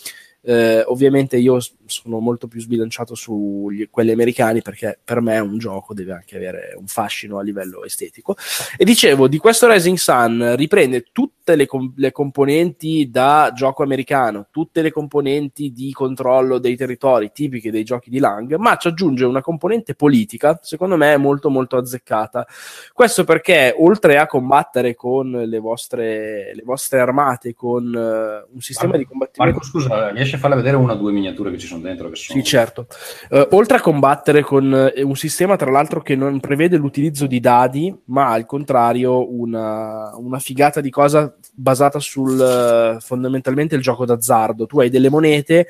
Speaker 3: Eh, ovviamente io sono molto più sbilanciato su quelli americani perché per me un gioco deve anche avere un fascino a livello estetico. E dicevo, di questo Rising Sun riprende tutte le, com- le componenti da gioco americano, tutte le componenti di controllo dei territori tipiche dei giochi di Lang, ma ci aggiunge una componente politica, secondo me molto molto azzeccata. Questo perché oltre a combattere con le vostre, le vostre armate, con uh, un sistema
Speaker 2: Marco,
Speaker 3: di combattimento...
Speaker 2: Marco, scusa, riesci a farle vedere una o due miniature che ci sono dentro. Che sono...
Speaker 3: Sì, certo. Uh, oltre a combattere con uh, un sistema, tra l'altro, che non prevede l'utilizzo di dadi, ma al contrario una, una figata di cosa basata sul uh, fondamentalmente il gioco d'azzardo. Tu hai delle monete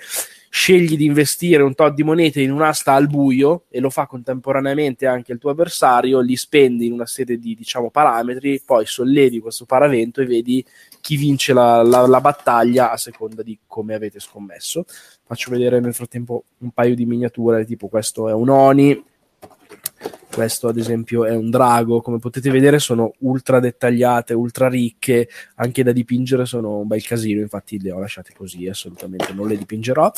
Speaker 3: scegli di investire un tot di monete in un'asta al buio e lo fa contemporaneamente anche il tuo avversario, li spendi in una serie di diciamo, parametri, poi sollevi questo paravento e vedi chi vince la, la, la, battaglia a seconda di come avete scommesso. Faccio vedere nel frattempo un paio di miniature, tipo questo è un Oni, questo ad esempio è un drago, come potete vedere sono ultra dettagliate, ultra ricche, anche da dipingere sono un bel casino, infatti le ho lasciate così, assolutamente. Non le dipingerò.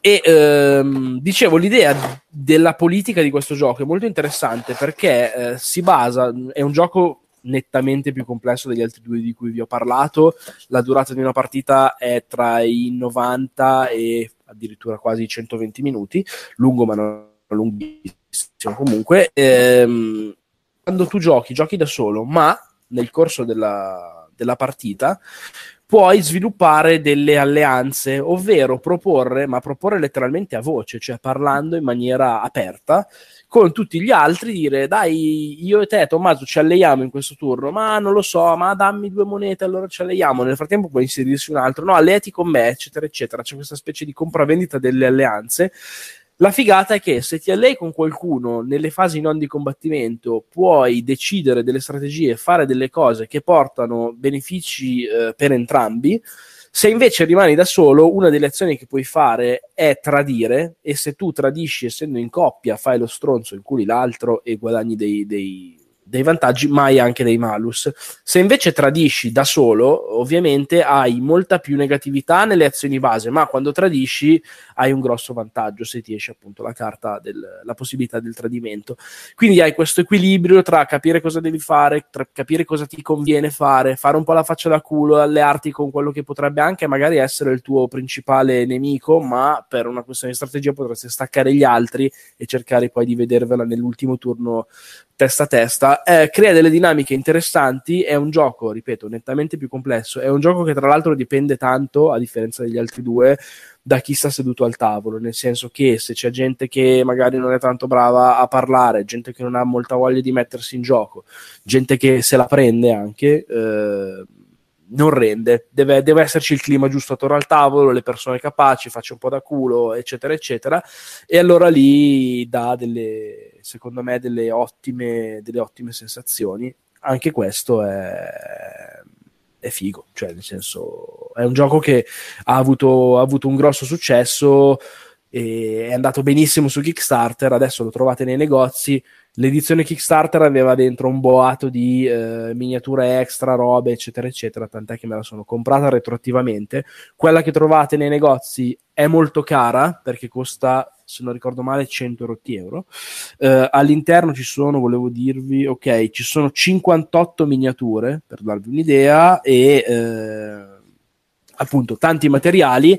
Speaker 3: E ehm, dicevo, l'idea della politica di questo gioco è molto interessante perché eh, si basa, è un gioco nettamente più complesso degli altri due di cui vi ho parlato, la durata di una partita è tra i 90 e addirittura quasi 120 minuti, lungo ma non lunghissimo comunque, ehm, quando tu giochi, giochi da solo, ma nel corso della, della partita puoi sviluppare delle alleanze, ovvero proporre, ma proporre letteralmente a voce, cioè parlando in maniera aperta con tutti gli altri, dire dai, io e te, Tommaso, ci alleiamo in questo turno, ma non lo so, ma dammi due monete, allora ci alleiamo. Nel frattempo puoi inserirsi un altro, no, alleati con me, eccetera, eccetera. C'è questa specie di compravendita delle alleanze la figata è che se ti allei con qualcuno nelle fasi non di combattimento, puoi decidere delle strategie, fare delle cose che portano benefici eh, per entrambi. Se invece rimani da solo, una delle azioni che puoi fare è tradire, e se tu tradisci essendo in coppia, fai lo stronzo, inculi l'altro e guadagni dei, dei dei vantaggi, mai anche dei malus. Se invece tradisci da solo, ovviamente hai molta più negatività nelle azioni base, ma quando tradisci hai un grosso vantaggio se ti esce appunto la carta della possibilità del tradimento. Quindi hai questo equilibrio tra capire cosa devi fare, tra capire cosa ti conviene fare, fare un po' la faccia da culo, allearti con quello che potrebbe anche magari essere il tuo principale nemico, ma per una questione di strategia potresti staccare gli altri e cercare poi di vedervela nell'ultimo turno testa a testa, eh, crea delle dinamiche interessanti, è un gioco, ripeto, nettamente più complesso, è un gioco che tra l'altro dipende tanto, a differenza degli altri due, da chi sta seduto al tavolo, nel senso che se c'è gente che magari non è tanto brava a parlare, gente che non ha molta voglia di mettersi in gioco, gente che se la prende anche, eh, non rende, deve, deve, esserci il clima giusto attorno al tavolo, le persone capaci, faccia un po' da culo, eccetera, eccetera, e allora lì dà delle, secondo me, delle ottime, delle ottime sensazioni. Anche questo è, è figo, cioè nel senso è un gioco che ha avuto, ha avuto un grosso successo, è andato benissimo su Kickstarter, adesso lo trovate nei negozi, L'edizione Kickstarter aveva dentro un boato di eh, miniature extra, robe, eccetera, eccetera, tant'è che me la sono comprata retroattivamente. Quella che trovate nei negozi è molto cara perché costa, se non ricordo male, 100 euro. Eh, all'interno ci sono, volevo dirvi, ok, ci sono 58 miniature per darvi un'idea e eh, appunto tanti materiali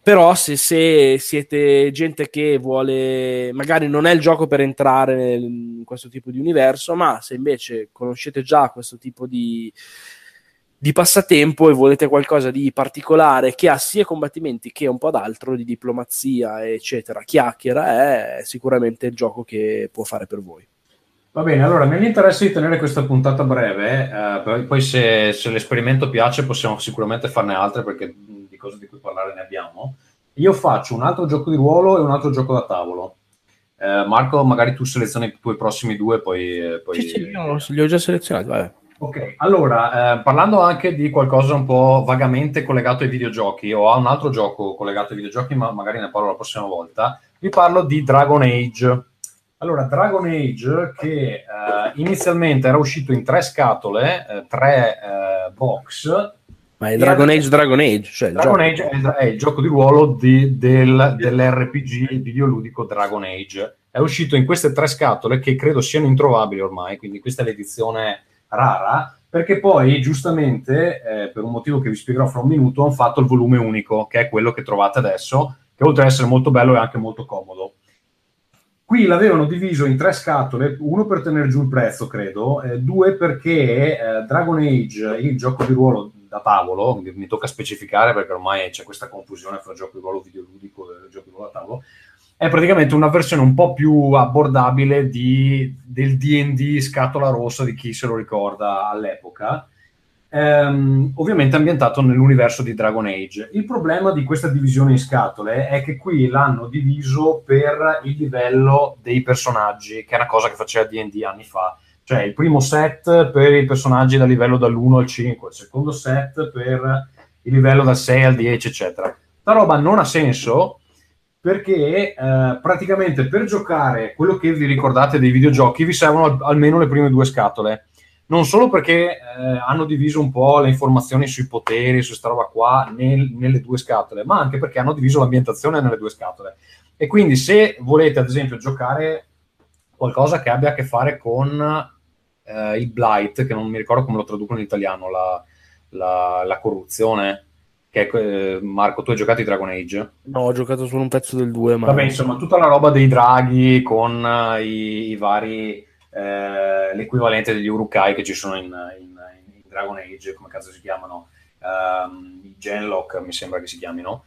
Speaker 3: però se, se, siete gente che vuole, magari non è il gioco per entrare in questo tipo di universo, ma se invece conoscete già questo tipo di, di passatempo e volete qualcosa di particolare che ha sia combattimenti che un po' d'altro, di diplomazia, eccetera, chiacchiera, è sicuramente il gioco che può fare per voi.
Speaker 2: Va bene, allora nell'interesse di tenere questa puntata breve, eh, poi se, se l'esperimento piace possiamo sicuramente farne altre perché cose di cui parlare ne abbiamo. Io faccio un altro gioco di ruolo e un altro gioco da tavolo. Eh, Marco, magari tu selezioni i tuoi prossimi due, poi... Eh, poi...
Speaker 3: Sì, sì, io li ho già selezionati, vabbè.
Speaker 2: Ok, allora, eh, parlando anche di qualcosa un po' vagamente collegato ai videogiochi, o a un altro gioco collegato ai videogiochi, ma magari ne parlo la prossima volta, vi parlo di Dragon Age. Allora, Dragon Age che eh, inizialmente era uscito in tre scatole, eh, tre eh, box,
Speaker 3: ma è Dragon Age Dragon Age. Cioè
Speaker 2: Dragon Age è il gioco di ruolo di, del, dell'RPG videoludico Dragon Age. È uscito in queste tre scatole che credo siano introvabili ormai, quindi questa è l'edizione rara, perché poi giustamente, eh, per un motivo che vi spiegherò fra un minuto, hanno fatto il volume unico, che è quello che trovate adesso, che oltre ad essere molto bello è anche molto comodo. Qui l'avevano diviso in tre scatole, uno per tenere giù il prezzo, credo, eh, due perché eh, Dragon Age, il gioco di ruolo da tavolo, mi, tocca specificare perché ormai c'è questa confusione fra gioco di ruolo videoludico e gioco di ruolo da tavolo, è praticamente una versione un po' più abbordabile di, del D&D scatola rossa di chi se lo ricorda all'epoca, ehm, ovviamente ambientato nell'universo di Dragon Age. Il problema di questa divisione in scatole è che qui l'hanno diviso per il livello dei personaggi, che è una cosa che faceva D&D anni fa cioè il primo set per i personaggi da livello dall'1 al 5, il secondo set per il livello dal 6 al 10, eccetera. La roba non ha senso perché eh, praticamente per giocare quello che vi ricordate dei videogiochi vi servono al- almeno le prime due scatole. Non solo perché eh, hanno diviso un po' le informazioni sui poteri, su questa roba qua, nel, nelle due scatole, ma anche perché hanno diviso l'ambientazione nelle due scatole. E quindi se volete, ad esempio, giocare qualcosa che abbia a che fare con eh, il blight, che non mi ricordo come lo traducono in italiano, la, la, la corruzione. Che è, eh, Marco, tu hai giocato i Dragon Age?
Speaker 3: No, ho giocato solo un pezzo del 2.
Speaker 2: Ma... Vabbè, insomma, tutta la roba dei draghi con uh, i, i, vari. Eh, l'equivalente degli Urukai che ci sono in, in, in, Dragon Age, come cazzo si chiamano? Um, I Genlock mi sembra che si chiamino.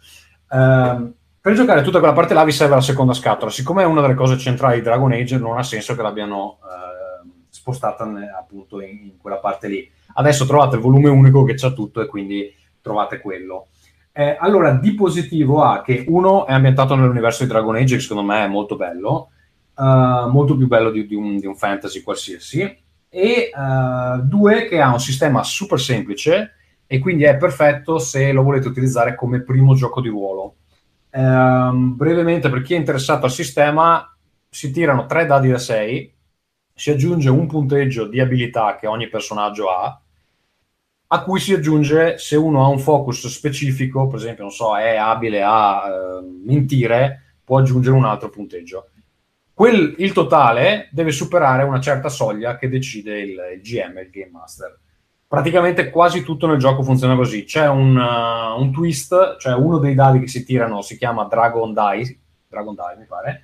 Speaker 2: Um, per giocare tutta quella parte là vi serve la seconda scatola. Siccome è una delle cose centrali di Dragon Age, non ha senso che l'abbiano uh, spostata appunto in, in, quella parte lì. Adesso trovate il volume unico che c'ha tutto e quindi trovate quello. Eh, allora, di positivo ha che uno è ambientato nell'universo di Dragon Age, che secondo me è molto bello, uh, molto più bello di, di, un, di, un, fantasy qualsiasi, e uh, due che ha un sistema super semplice e quindi è perfetto se lo volete utilizzare come primo gioco di ruolo. Uh, brevemente, per chi è interessato al sistema, si tirano tre dadi da 6 si aggiunge un punteggio di abilità che ogni personaggio ha, a cui si aggiunge se uno ha un focus specifico, per esempio, non so, è abile a eh, mentire, può aggiungere un altro punteggio. Quel, il totale deve superare una certa soglia che decide il, il GM, il Game Master. Praticamente quasi tutto nel gioco funziona così. C'è un, uh, un twist, cioè uno dei dadi che si tirano si chiama Dragon Die, Dragon Die mi pare,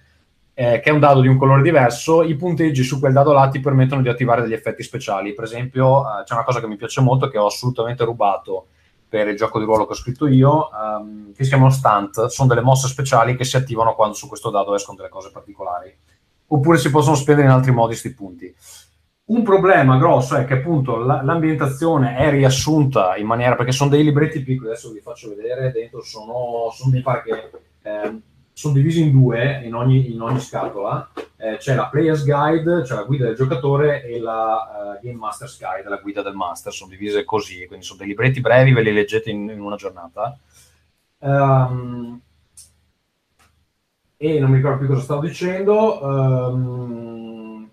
Speaker 2: eh, che è un dado di un colore diverso, i punteggi su quel dado là ti permettono di attivare degli effetti speciali. Per esempio, eh, c'è una cosa che mi piace molto, che ho assolutamente rubato per il gioco di ruolo che ho scritto io, um, che si chiamano stunt, sono delle mosse speciali che si attivano quando su questo dado escono delle cose particolari. Oppure si possono spendere in altri modi questi punti. Un problema grosso è che appunto la, l'ambientazione è riassunta in maniera, perché sono dei libretti piccoli, adesso vi faccio vedere, dentro sono, sono mi pare che... Eh, sono divisi in due in ogni, in ogni scatola. Eh, c'è la Player's Guide, cioè la guida del giocatore, e la uh, Game Master's Guide, la guida del master. Sono divise così, quindi sono dei libretti brevi, ve li leggete in, in una giornata. Um, e non mi ricordo più cosa stavo dicendo. Um,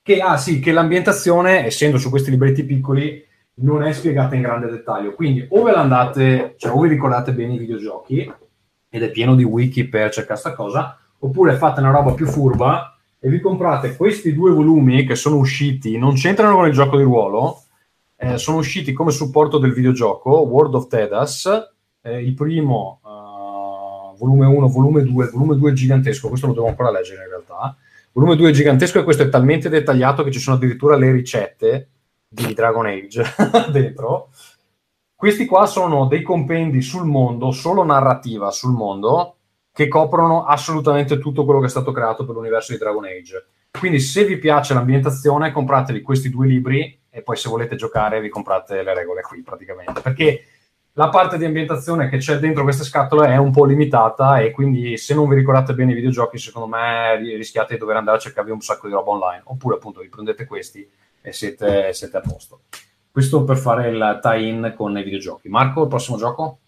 Speaker 2: che, ah sì, che l'ambientazione, essendo su questi libretti piccoli, non è spiegata in grande dettaglio. Quindi o ve l'andate, cioè o vi ricordate bene i videogiochi, ed è pieno di wiki per cercare questa cosa, oppure fate una roba più furba e vi comprate questi due volumi che sono usciti, non c'entrano con il gioco di ruolo, eh, sono usciti come supporto del videogioco, World of Tedas, eh, il primo uh, volume 1, volume 2, volume 2 è gigantesco, questo lo devo ancora leggere in realtà, volume 2 è gigantesco e questo è talmente dettagliato che ci sono addirittura le ricette di Dragon Age dentro, questi qua sono dei compendi sul mondo, solo narrativa sul mondo, che coprono assolutamente tutto quello che è stato creato per l'universo di Dragon Age. Quindi se vi piace l'ambientazione, compratevi questi due libri e poi se volete giocare vi comprate le regole qui praticamente. Perché la parte di ambientazione che c'è dentro queste scatole è un po' limitata e quindi se non vi ricordate bene i videogiochi, secondo me rischiate di dover andare a cercarvi un sacco di roba online. Oppure appunto vi prendete questi e siete, siete a posto. Questo per fare il tie-in con i videogiochi. Marco, il prossimo gioco?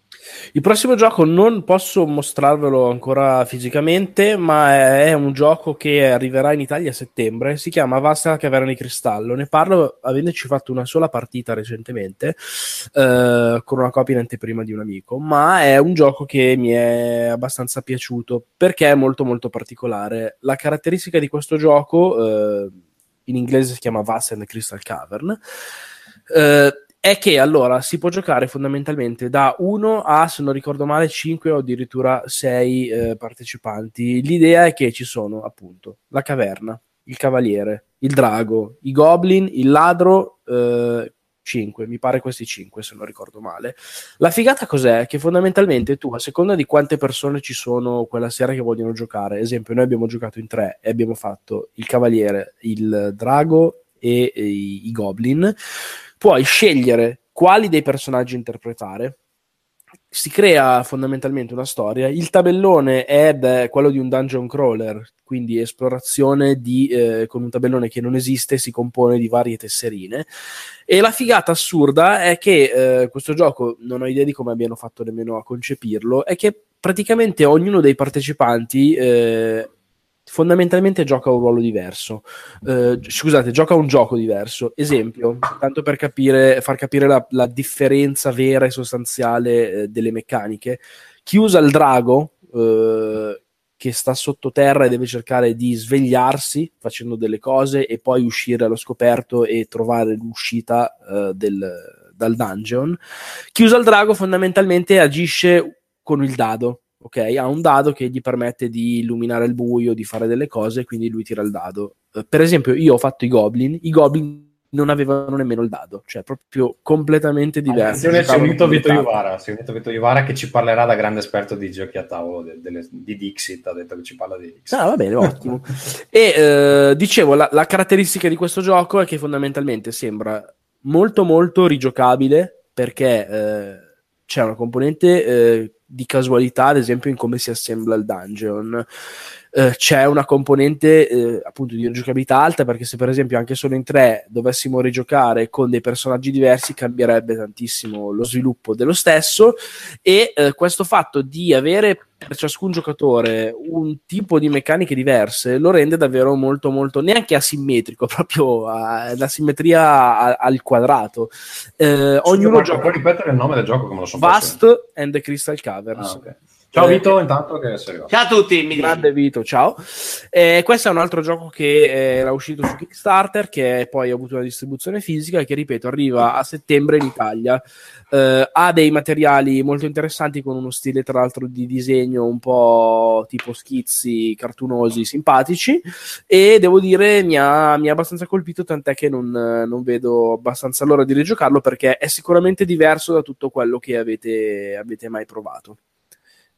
Speaker 3: Il prossimo gioco non posso mostrarvelo ancora fisicamente, ma è un gioco che arriverà in Italia a settembre. Si chiama Vasta Caverna di Cristallo. Ne parlo avendoci fatto una sola partita recentemente, eh, con una copia in anteprima di un amico. Ma è un gioco che mi è abbastanza piaciuto perché è molto, molto particolare. La caratteristica di questo gioco, eh, in inglese si chiama Vast and Crystal Cavern eh, è che allora si può giocare fondamentalmente da 1 a, se non ricordo male, 5 o addirittura 6 eh, partecipanti. L'idea è che ci sono appunto la caverna, il cavaliere, il drago, i goblin, il ladro, eh, 5, mi pare questi 5 se non ricordo male. La figata cos'è? Che fondamentalmente tu, a seconda di quante persone ci sono quella sera che vogliono giocare, esempio noi abbiamo giocato in 3 e abbiamo fatto il cavaliere, il drago e, e i, i goblin, puoi scegliere quali dei personaggi interpretare. Si crea fondamentalmente una storia. Il tabellone è beh, quello di un dungeon crawler, quindi esplorazione di, eh, con un tabellone che non esiste, si compone di varie tesserine. E la figata assurda è che eh, questo gioco, non ho idea di come abbiano fatto nemmeno a concepirlo, è che praticamente ognuno dei partecipanti eh, fondamentalmente gioca un ruolo diverso. Eh, scusate, gioca un gioco diverso. Esempio, tanto per capire, far capire la, la differenza vera e sostanziale eh, delle meccaniche. Chi usa il drago, eh, che sta sottoterra e deve cercare di svegliarsi facendo delle cose e poi uscire allo scoperto e trovare l'uscita eh, del, dal dungeon. Chi usa il drago fondamentalmente agisce con il dado ok? Ha un dado che gli permette di illuminare il buio, di fare delle cose, quindi lui tira il dado. Uh, per esempio, io ho fatto i goblin, i goblin non avevano nemmeno il dado, cioè proprio completamente diverso.
Speaker 2: Attenzione, si è unito Vito Iuvara, si è unito Vito Iuvara che ci parlerà da grande esperto di giochi a tavolo de, de, di Dixit, ha detto che ci parla di Dixit.
Speaker 3: Ah, va bene, ottimo. e eh, dicevo, la, la caratteristica di questo gioco è che fondamentalmente sembra molto molto rigiocabile perché eh, c'è una componente eh, di casualità, ad esempio, in come si assembla il dungeon. Uh, c'è una componente uh, appunto di giocabilità alta perché se per esempio anche solo in tre dovessimo rigiocare con dei personaggi diversi cambierebbe tantissimo lo sviluppo dello stesso. E uh, questo fatto di avere per ciascun giocatore un tipo di meccaniche diverse lo rende davvero molto molto neanche asimmetrico proprio a, la simmetria a, al quadrato.
Speaker 2: Eh, ognuno gioca puoi ripetere il nome del gioco come lo so
Speaker 3: Vast and the Crystal Caverns. Ah, okay.
Speaker 2: Ciao Vito, intanto che sei arrivato.
Speaker 4: Ciao a tutti, mi
Speaker 3: grande Vito, ciao. Eh, questo è un altro gioco che eh, era uscito su Kickstarter, che poi ha avuto una distribuzione fisica e che, ripeto, arriva a settembre in Italia. Eh, ha dei materiali molto interessanti con uno stile, tra l'altro, di disegno un po' tipo schizzi, cartunosi, simpatici e devo dire mi ha, mi ha abbastanza colpito, tant'è che non, non, vedo abbastanza l'ora di rigiocarlo perché è sicuramente diverso da tutto quello che avete, avete mai provato.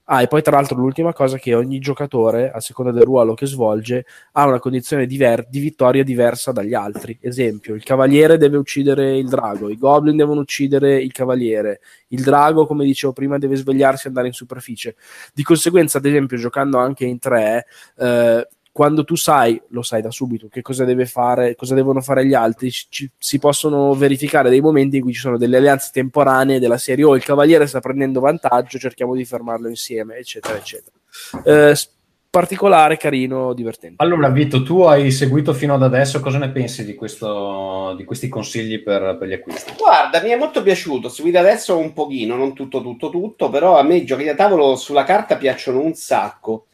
Speaker 3: Ah, e poi tra l'altro l'ultima cosa è che ogni giocatore, a seconda del ruolo che svolge, ha una condizione diver- di vittoria diversa dagli altri. Esempio, il cavaliere deve uccidere il drago, i goblin devono uccidere il cavaliere, il drago, come dicevo prima, deve svegliarsi e andare in superficie. Di conseguenza, ad esempio, giocando anche in tre, eh, quando tu sai, lo sai da subito, che cosa deve fare, cosa devono fare gli altri, ci, si possono verificare dei momenti in cui ci sono delle alleanze temporanee della serie, oh il cavaliere sta prendendo vantaggio, cerchiamo di fermarlo insieme, eccetera, eccetera. Eh, particolare, carino, divertente.
Speaker 2: Allora, Vito, tu hai seguito fino ad adesso, cosa ne pensi di, questo, di questi consigli per, per, gli acquisti?
Speaker 4: Guarda, mi è molto piaciuto, seguito adesso un pochino, non tutto, tutto, tutto, però a me i giochi da tavolo sulla carta piacciono un sacco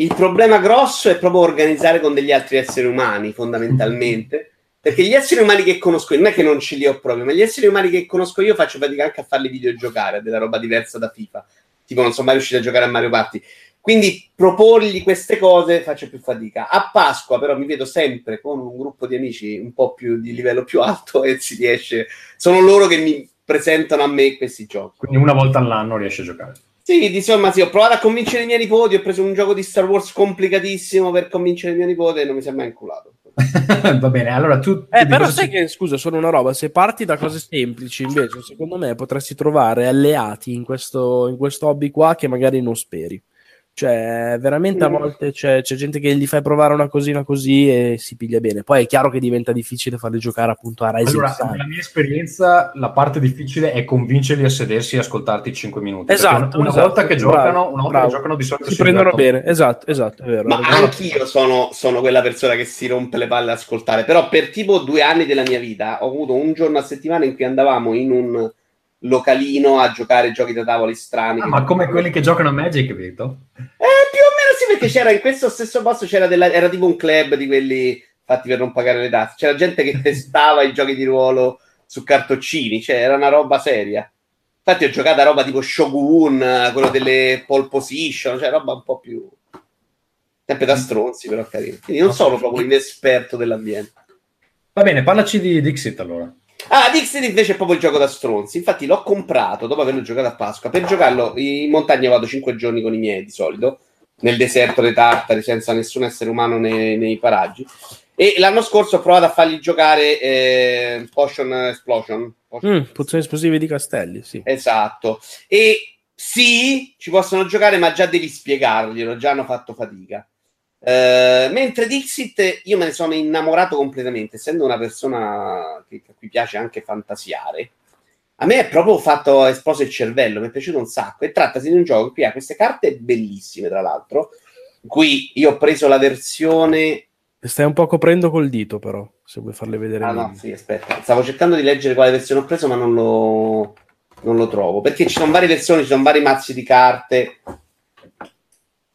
Speaker 4: il problema grosso è proprio organizzare con degli altri esseri umani, fondamentalmente. Perché gli esseri umani che conosco io, non è che non ce li ho proprio, ma gli esseri umani che conosco io faccio fatica anche a farli videogiocare, della roba diversa da FIFA. Tipo, non sono mai riuscito a giocare a Mario Party. Quindi proporgli queste cose faccio più fatica. A Pasqua, però, mi vedo sempre con un gruppo di amici un po' più di livello più alto e si riesce. Sono loro che mi presentano a me questi giochi.
Speaker 2: Quindi una volta all'anno riesci a giocare.
Speaker 4: Sì, insomma, sì, ho provato a convincere i miei nipoti, ho preso un gioco di Star Wars complicatissimo per convincere i miei nipoti e non mi si è mai inculato.
Speaker 2: Va bene, allora tu...
Speaker 3: Eh, però sai si... che, scusa, sono una roba, se parti da cose semplici, invece, secondo me potresti trovare alleati in questo, in questo hobby qua che magari non speri. Cioè, veramente a volte c'è, c'è, gente che gli fai provare una cosina così e si piglia bene. Poi è chiaro che diventa difficile farli giocare appunto a Rising
Speaker 2: Allora, nella mia esperienza, la parte difficile è convincerli a sedersi e ascoltarti 5 minuti.
Speaker 3: Esatto.
Speaker 2: Una,
Speaker 3: esatto,
Speaker 2: volta che bravo, giocano, una volta che giocano di solito
Speaker 3: si, si prendono bene. Esatto, esatto, è vero.
Speaker 4: Ma anch'io sono, sono, quella persona che si rompe le palle ad ascoltare. Però per tipo due anni della mia vita ho avuto un giorno a settimana in cui andavamo in un localino a giocare giochi da tavoli strani.
Speaker 2: Ah, ma come quelli che giocano a Magic, Vito?
Speaker 4: Eh, più o meno sì, perché c'era in questo stesso posto c'era della, era tipo un club di quelli fatti per non pagare le tasse. C'era gente che testava i giochi di ruolo su cartoccini, cioè era una roba seria. Infatti ho giocato a roba tipo Shogun, quello delle pole position, cioè roba un po' più sempre da stronzi, però carino. Quindi non sono proprio inesperto dell'ambiente.
Speaker 2: Va bene, parlaci di Dixit allora.
Speaker 4: Ah, Dixit invece è proprio il gioco da stronzi. Infatti l'ho comprato dopo averlo giocato a Pasqua. Per giocarlo in montagna vado 5 giorni con i miei di solito, nel deserto dei tartari, senza nessun essere umano nei, nei paraggi. E l'anno scorso ho provato a fargli giocare eh, Potion Explosion.
Speaker 3: Potion mm, pozioni esplosive di castelli, sì.
Speaker 4: Esatto. E sì, ci possono giocare, ma già devi spiegarglielo, già hanno fatto fatica. Uh, mentre Dixit io me ne sono innamorato completamente, essendo una persona che, a cui piace anche fantasiare. A me è proprio fatto esploso il cervello, mi è piaciuto un sacco. E trattasi di un gioco qui ha queste carte bellissime, tra l'altro. Qui io ho preso la versione.
Speaker 3: Le stai un po' coprendo col dito, però, se vuoi farle vedere.
Speaker 4: Ah, meglio. no, sì, aspetta. Stavo cercando di leggere quale versione ho preso, ma non lo, non lo trovo. Perché ci sono varie versioni, ci sono vari mazzi di carte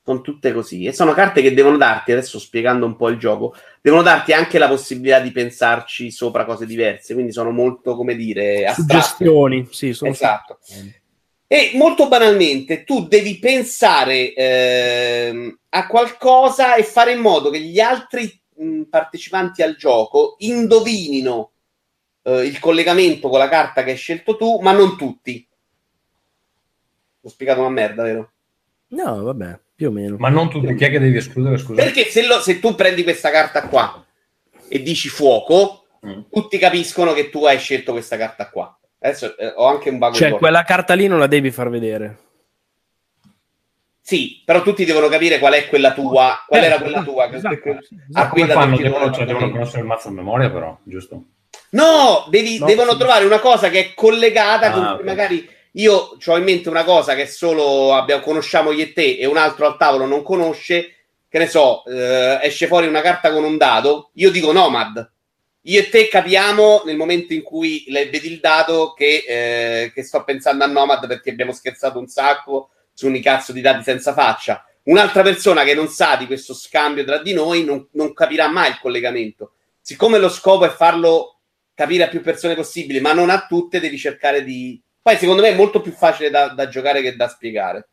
Speaker 4: sono tutte così. E sono carte che devono darti, adesso spiegando un po' il gioco, devono darti anche la possibilità di pensarci sopra cose diverse. Quindi sono molto, come dire,
Speaker 3: astratte. Suggestioni, sì, sono
Speaker 4: esatto. E molto banalmente, tu devi pensare eh, a qualcosa e fare in modo che gli altri mh, partecipanti al gioco indovinino eh, il collegamento con la carta che hai scelto tu, ma non tutti. Ho spiegato una merda, vero?
Speaker 3: No, vabbè. Più o meno.
Speaker 2: Ma non tutti, chi è che devi escludere? Scusa.
Speaker 4: Perché se, lo, se tu prendi questa carta qua e dici fuoco, mm. tutti capiscono che tu hai scelto questa carta qua. Adesso eh, ho anche un vago
Speaker 3: Cioè, quella carta lì non la devi far vedere.
Speaker 4: Sì, però tutti devono capire qual è quella tua, qual eh, era quella tua. Esatto, che,
Speaker 2: esatto. A cui fanno, devono, cioè, devono conoscere il mazzo a memoria, però, giusto?
Speaker 4: No, devi, no devono sì. trovare una cosa che è collegata ah, con okay. magari io ho in mente una cosa che solo abbiamo, conosciamo io e te e un altro al tavolo non conosce, che ne so, eh, esce fuori una carta con un dado, io dico Nomad. Io e te capiamo nel momento in cui le, vedi il dato che, eh, che sto pensando a Nomad perché abbiamo scherzato un sacco su un cazzo di dati senza faccia. Un'altra persona che non sa di questo scambio tra di noi non, non capirà mai il collegamento. Siccome lo scopo è farlo capire a più persone possibili, ma non a tutte, devi cercare di, poi secondo me è molto più facile da, da giocare che da spiegare.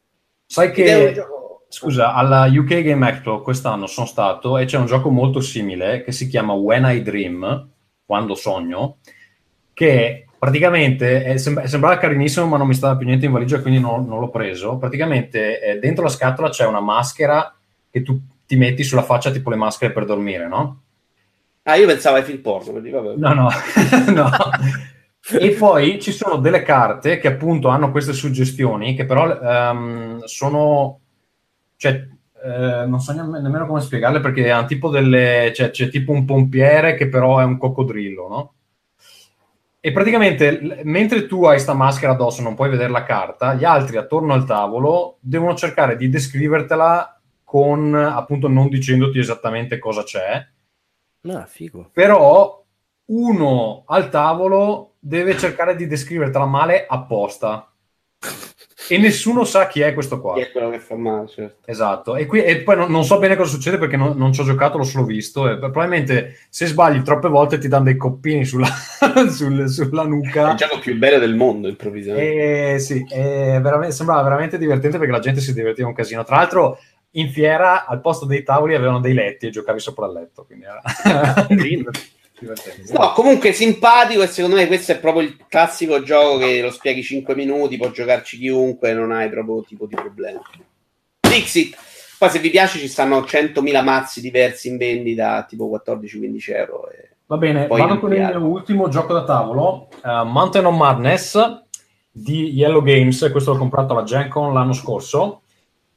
Speaker 2: Sai che, scusa, alla UK Game Expo quest'anno sono stato e c'è un gioco molto simile che si chiama When I Dream, quando sogno, che praticamente è, sembra, sembrava carinissimo ma non mi stava più niente in valigia quindi non, non l'ho preso. Praticamente eh, dentro la scatola c'è una maschera che tu ti metti sulla faccia tipo le maschere per dormire, no?
Speaker 4: Ah, io pensavo ai film porno. Quindi vabbè.
Speaker 2: No, no, no e poi ci sono delle carte che appunto hanno queste suggestioni che però um, sono cioè eh, non so nemmeno come spiegarle perché hanno tipo delle cioè, c'è tipo un pompiere che però è un coccodrillo no? e praticamente mentre tu hai sta maschera addosso non puoi vedere la carta gli altri attorno al tavolo devono cercare di descrivertela con appunto non dicendoti esattamente cosa c'è
Speaker 3: ah, figo.
Speaker 2: però uno al tavolo deve cercare di descrivertela male apposta. E nessuno sa chi è questo qua.
Speaker 4: Chi è quello che fa male, certo.
Speaker 2: Esatto. E, qui, e poi non, non, so bene cosa succede perché non, non ci ho giocato, l'ho solo visto. E probabilmente se sbagli troppe volte ti danno dei coppini sulla, sul, sulla nuca.
Speaker 4: È il gioco più bello del mondo, improvvisamente.
Speaker 2: E, sì, veramente, sembrava veramente divertente perché la gente si divertiva un casino. Tra l'altro, in fiera al posto dei tavoli avevano dei letti e giocavi sopra il letto. Quindi era...
Speaker 4: No, comunque simpatico e secondo me questo è proprio il classico gioco che lo spieghi 5 minuti, può giocarci chiunque, non hai proprio tipo di problemi. Dixit. Poi se vi piace ci stanno 100.000 mazzi diversi in vendita, tipo 14-15 euro.
Speaker 2: Va bene, vado con il mio ultimo gioco da tavolo, uh, Mountain of Madness di Yellow Games, questo l'ho comprato alla Gen Con l'anno scorso.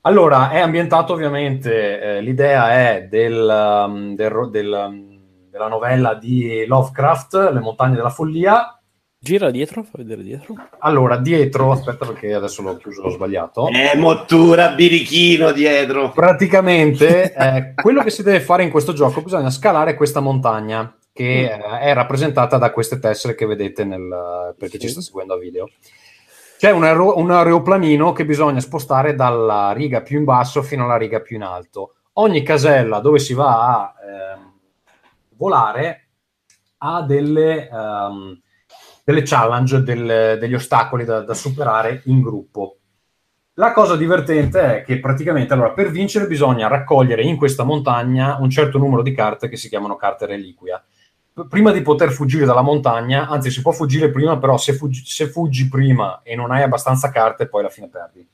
Speaker 2: Allora, è ambientato ovviamente, eh, l'idea è del, um, del, del um, della novella di Lovecraft, Le montagne della follia.
Speaker 3: Gira dietro, fa vedere dietro.
Speaker 2: Allora, dietro, aspetta perché adesso l'ho chiuso, l'ho sbagliato.
Speaker 4: Eh, mottura, birichino dietro.
Speaker 2: Praticamente, eh, quello che si deve fare in questo gioco, bisogna scalare questa montagna, che mm. è rappresentata da queste tessere che vedete nel, per chi sì. ci sta seguendo a video. C'è un, aer- un aeroplanino che bisogna spostare dalla riga più in basso fino alla riga più in alto. Ogni casella dove si va a... Eh, volare ha delle, um, delle challenge, del, degli ostacoli da, da, superare in gruppo. La cosa divertente è che praticamente allora, per vincere bisogna raccogliere in questa montagna un certo numero di carte che si chiamano carte reliquia. Prima di poter fuggire dalla montagna, anzi si può fuggire prima, però se fuggi, se fuggi prima e non hai abbastanza carte, poi alla fine perdi.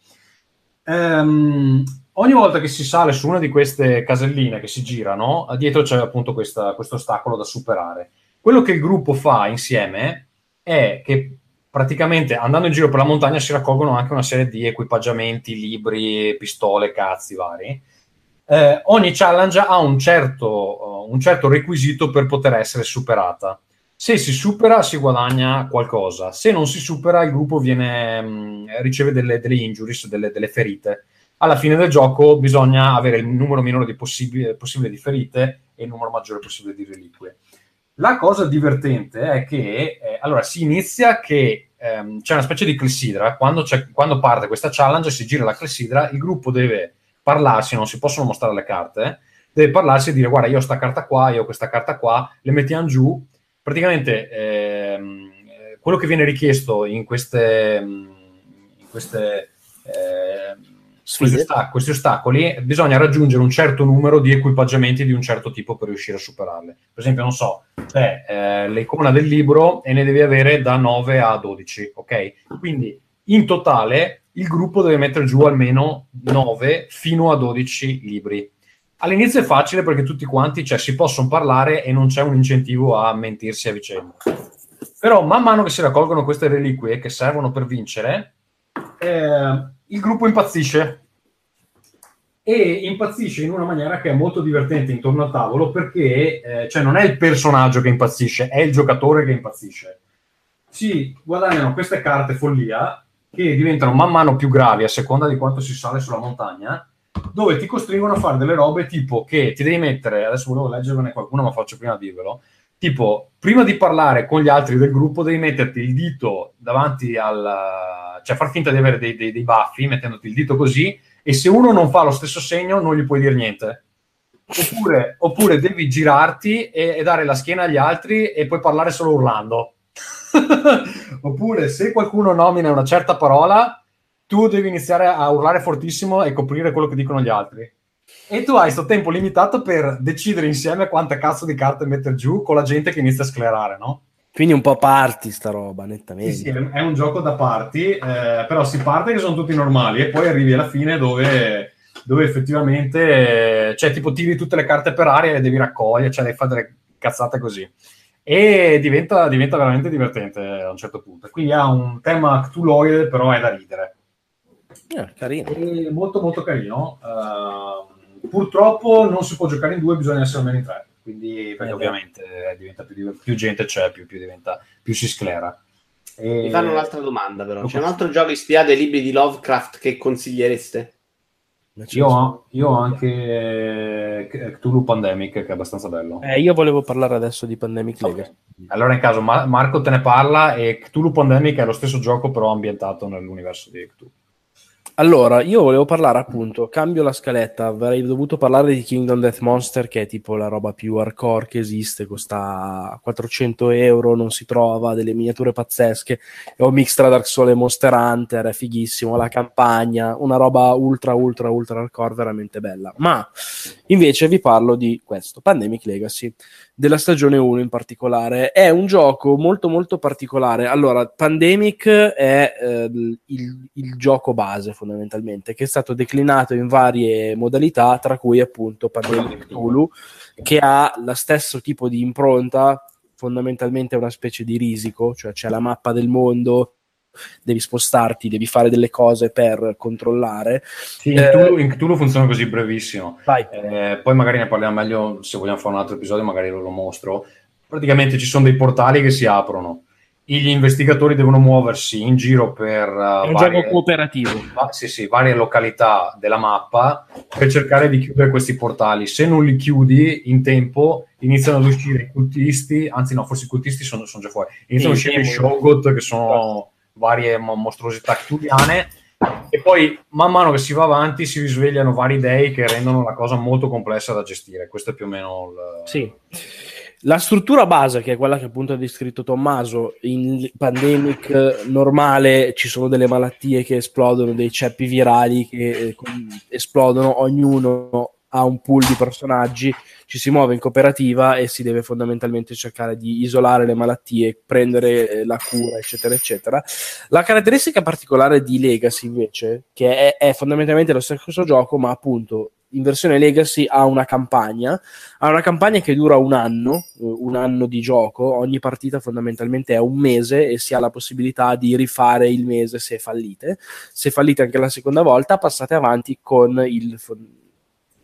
Speaker 2: Um, ogni volta che si sale su una di queste caselline che si girano, dietro c'è appunto questo ostacolo da superare. Quello che il gruppo fa insieme è che praticamente andando in giro per la montagna si raccolgono anche una serie di equipaggiamenti, libri, pistole, cazzi vari. Eh, ogni challenge ha un certo, uh, un certo requisito per poter essere superata. Se si supera si guadagna qualcosa, se non si supera il gruppo viene, mh, mm, riceve delle, delle injuries, delle, delle ferite alla fine del gioco bisogna avere il numero minore possibile, possibile di ferite e il numero maggiore possibile di reliquie. La cosa divertente è che eh, allora si inizia che ehm, c'è una specie di clessidra, quando, quando, parte questa challenge si gira la clessidra, il gruppo deve parlarsi, non si possono mostrare le carte, eh, deve parlarsi e dire guarda io ho questa carta qua, io ho questa carta qua, le mettiamo giù, praticamente ehm, quello che viene richiesto in queste, in queste eh, questi, ostac- questi, ostacoli, bisogna raggiungere un certo numero di equipaggiamenti di un certo tipo per riuscire a superarle. Per esempio, non so, c'è eh, l'icona del libro e ne devi avere da 9 a 12, ok? Quindi in totale il gruppo deve mettere giù almeno 9 fino a 12 libri. All'inizio è facile perché tutti quanti cioè, si possono parlare e non c'è un incentivo a mentirsi a vicenda. Però man mano che si raccolgono queste reliquie che servono per vincere, eh, il gruppo impazzisce e impazzisce in una maniera che è molto divertente intorno al tavolo perché eh, cioè non è il personaggio che impazzisce, è il giocatore che impazzisce. Si guadagnano queste carte follia che diventano man mano più gravi a seconda di quanto si sale sulla montagna, dove ti costringono a fare delle robe tipo che ti devi mettere, adesso volevo leggervene qualcuno ma faccio prima dirvelo, tipo prima di parlare con gli altri del gruppo devi metterti il dito davanti al... cioè far finta di avere dei, dei, dei baffi mettendoti il dito così e se uno non fa lo stesso segno non gli puoi dire niente. Oppure, oppure devi girarti e, e, dare la schiena agli altri e puoi parlare solo urlando. oppure se qualcuno nomina una certa parola, tu devi iniziare a urlare fortissimo e coprire quello che dicono gli altri. E tu hai questo tempo limitato per decidere insieme quante cazzo di carte mettere giù con la gente che inizia a sclerare, no?
Speaker 3: Quindi un po' party sta roba, nettamente.
Speaker 2: Sì, sì, è un gioco da party, eh, però si parte che sono tutti normali e poi arrivi alla fine dove, dove effettivamente, cioè tipo tiri tutte le carte per aria e devi raccogliere, cioè devi fare delle cazzate così. E diventa, diventa veramente divertente a un certo punto. Quindi ha un tema ctuloide, però è da ridere.
Speaker 3: Eh, carino.
Speaker 2: È molto molto carino. Uh, purtroppo non si può giocare in due, bisogna essere almeno in tre quindi perché eh, ovviamente diventa più, più, gente c'è, più, più, diventa, più si sclera.
Speaker 4: E... Mi fanno un'altra domanda però, c'è un altro gioco ispirato ai libri di Lovecraft che consigliereste?
Speaker 2: Io ho, io ho, anche Cthulhu Pandemic che è abbastanza bello.
Speaker 3: Eh, io volevo parlare adesso di Pandemic
Speaker 2: Legacy. Okay. Allora in caso Marco te ne parla e Cthulhu Pandemic è lo stesso gioco però ambientato nell'universo di Cthulhu.
Speaker 3: Allora, io volevo parlare appunto, cambio la scaletta, avrei dovuto parlare di Kingdom Death Monster che è tipo la roba più hardcore che esiste, costa 400 euro, non si trova, delle miniature pazzesche, è un mix tra Dark Souls e Monster Hunter, è fighissimo, la campagna, una roba ultra ultra ultra hardcore veramente bella. Ma invece vi parlo di questo, Pandemic Legacy della stagione 1 in particolare. È un gioco molto molto particolare. Allora, Pandemic è eh, il, il, gioco base fondamentalmente, che è stato declinato in varie modalità, tra cui appunto Pandemic Tulu, che ha lo stesso tipo di impronta, fondamentalmente è una specie di risico, cioè c'è la mappa del mondo, devi spostarti, devi fare delle cose per controllare.
Speaker 2: Sì, in, Cthulhu, in Cthulhu funziona così brevissimo. Eh, poi magari ne parliamo meglio se vogliamo fare un altro episodio, magari lo, lo mostro. Praticamente ci sono dei portali che si aprono. Gli investigatori devono muoversi in giro per uh,
Speaker 3: un varie, gioco cooperativo.
Speaker 2: Va, sì, sì, varie località della mappa per cercare di chiudere questi portali. Se non li chiudi in tempo, iniziano ad uscire i cultisti, anzi no, forse i cultisti sono, sono già fuori. Iniziano sì, ad uscire i Shogot che sono varie mostruosità cthulhiane e poi man mano che si va avanti si risvegliano vari dei che rendono la cosa molto complessa da gestire. Questo è più o meno il...
Speaker 3: Sì. La struttura base, che è quella che appunto ha descritto Tommaso, in pandemic normale ci sono delle malattie che esplodono, dei ceppi virali che eh, esplodono, ognuno ha un pool di personaggi, ci si muove in cooperativa e si deve fondamentalmente cercare di isolare le malattie, prendere eh, la cura, eccetera, eccetera. La caratteristica particolare di Legacy, invece, che è, è fondamentalmente lo stesso gioco, ma appunto in versione Legacy ha una campagna, ha una campagna che dura un anno, eh, un anno di gioco, ogni partita fondamentalmente è un mese e si ha la possibilità di rifare il mese se fallite. Se fallite anche la seconda volta, passate avanti con il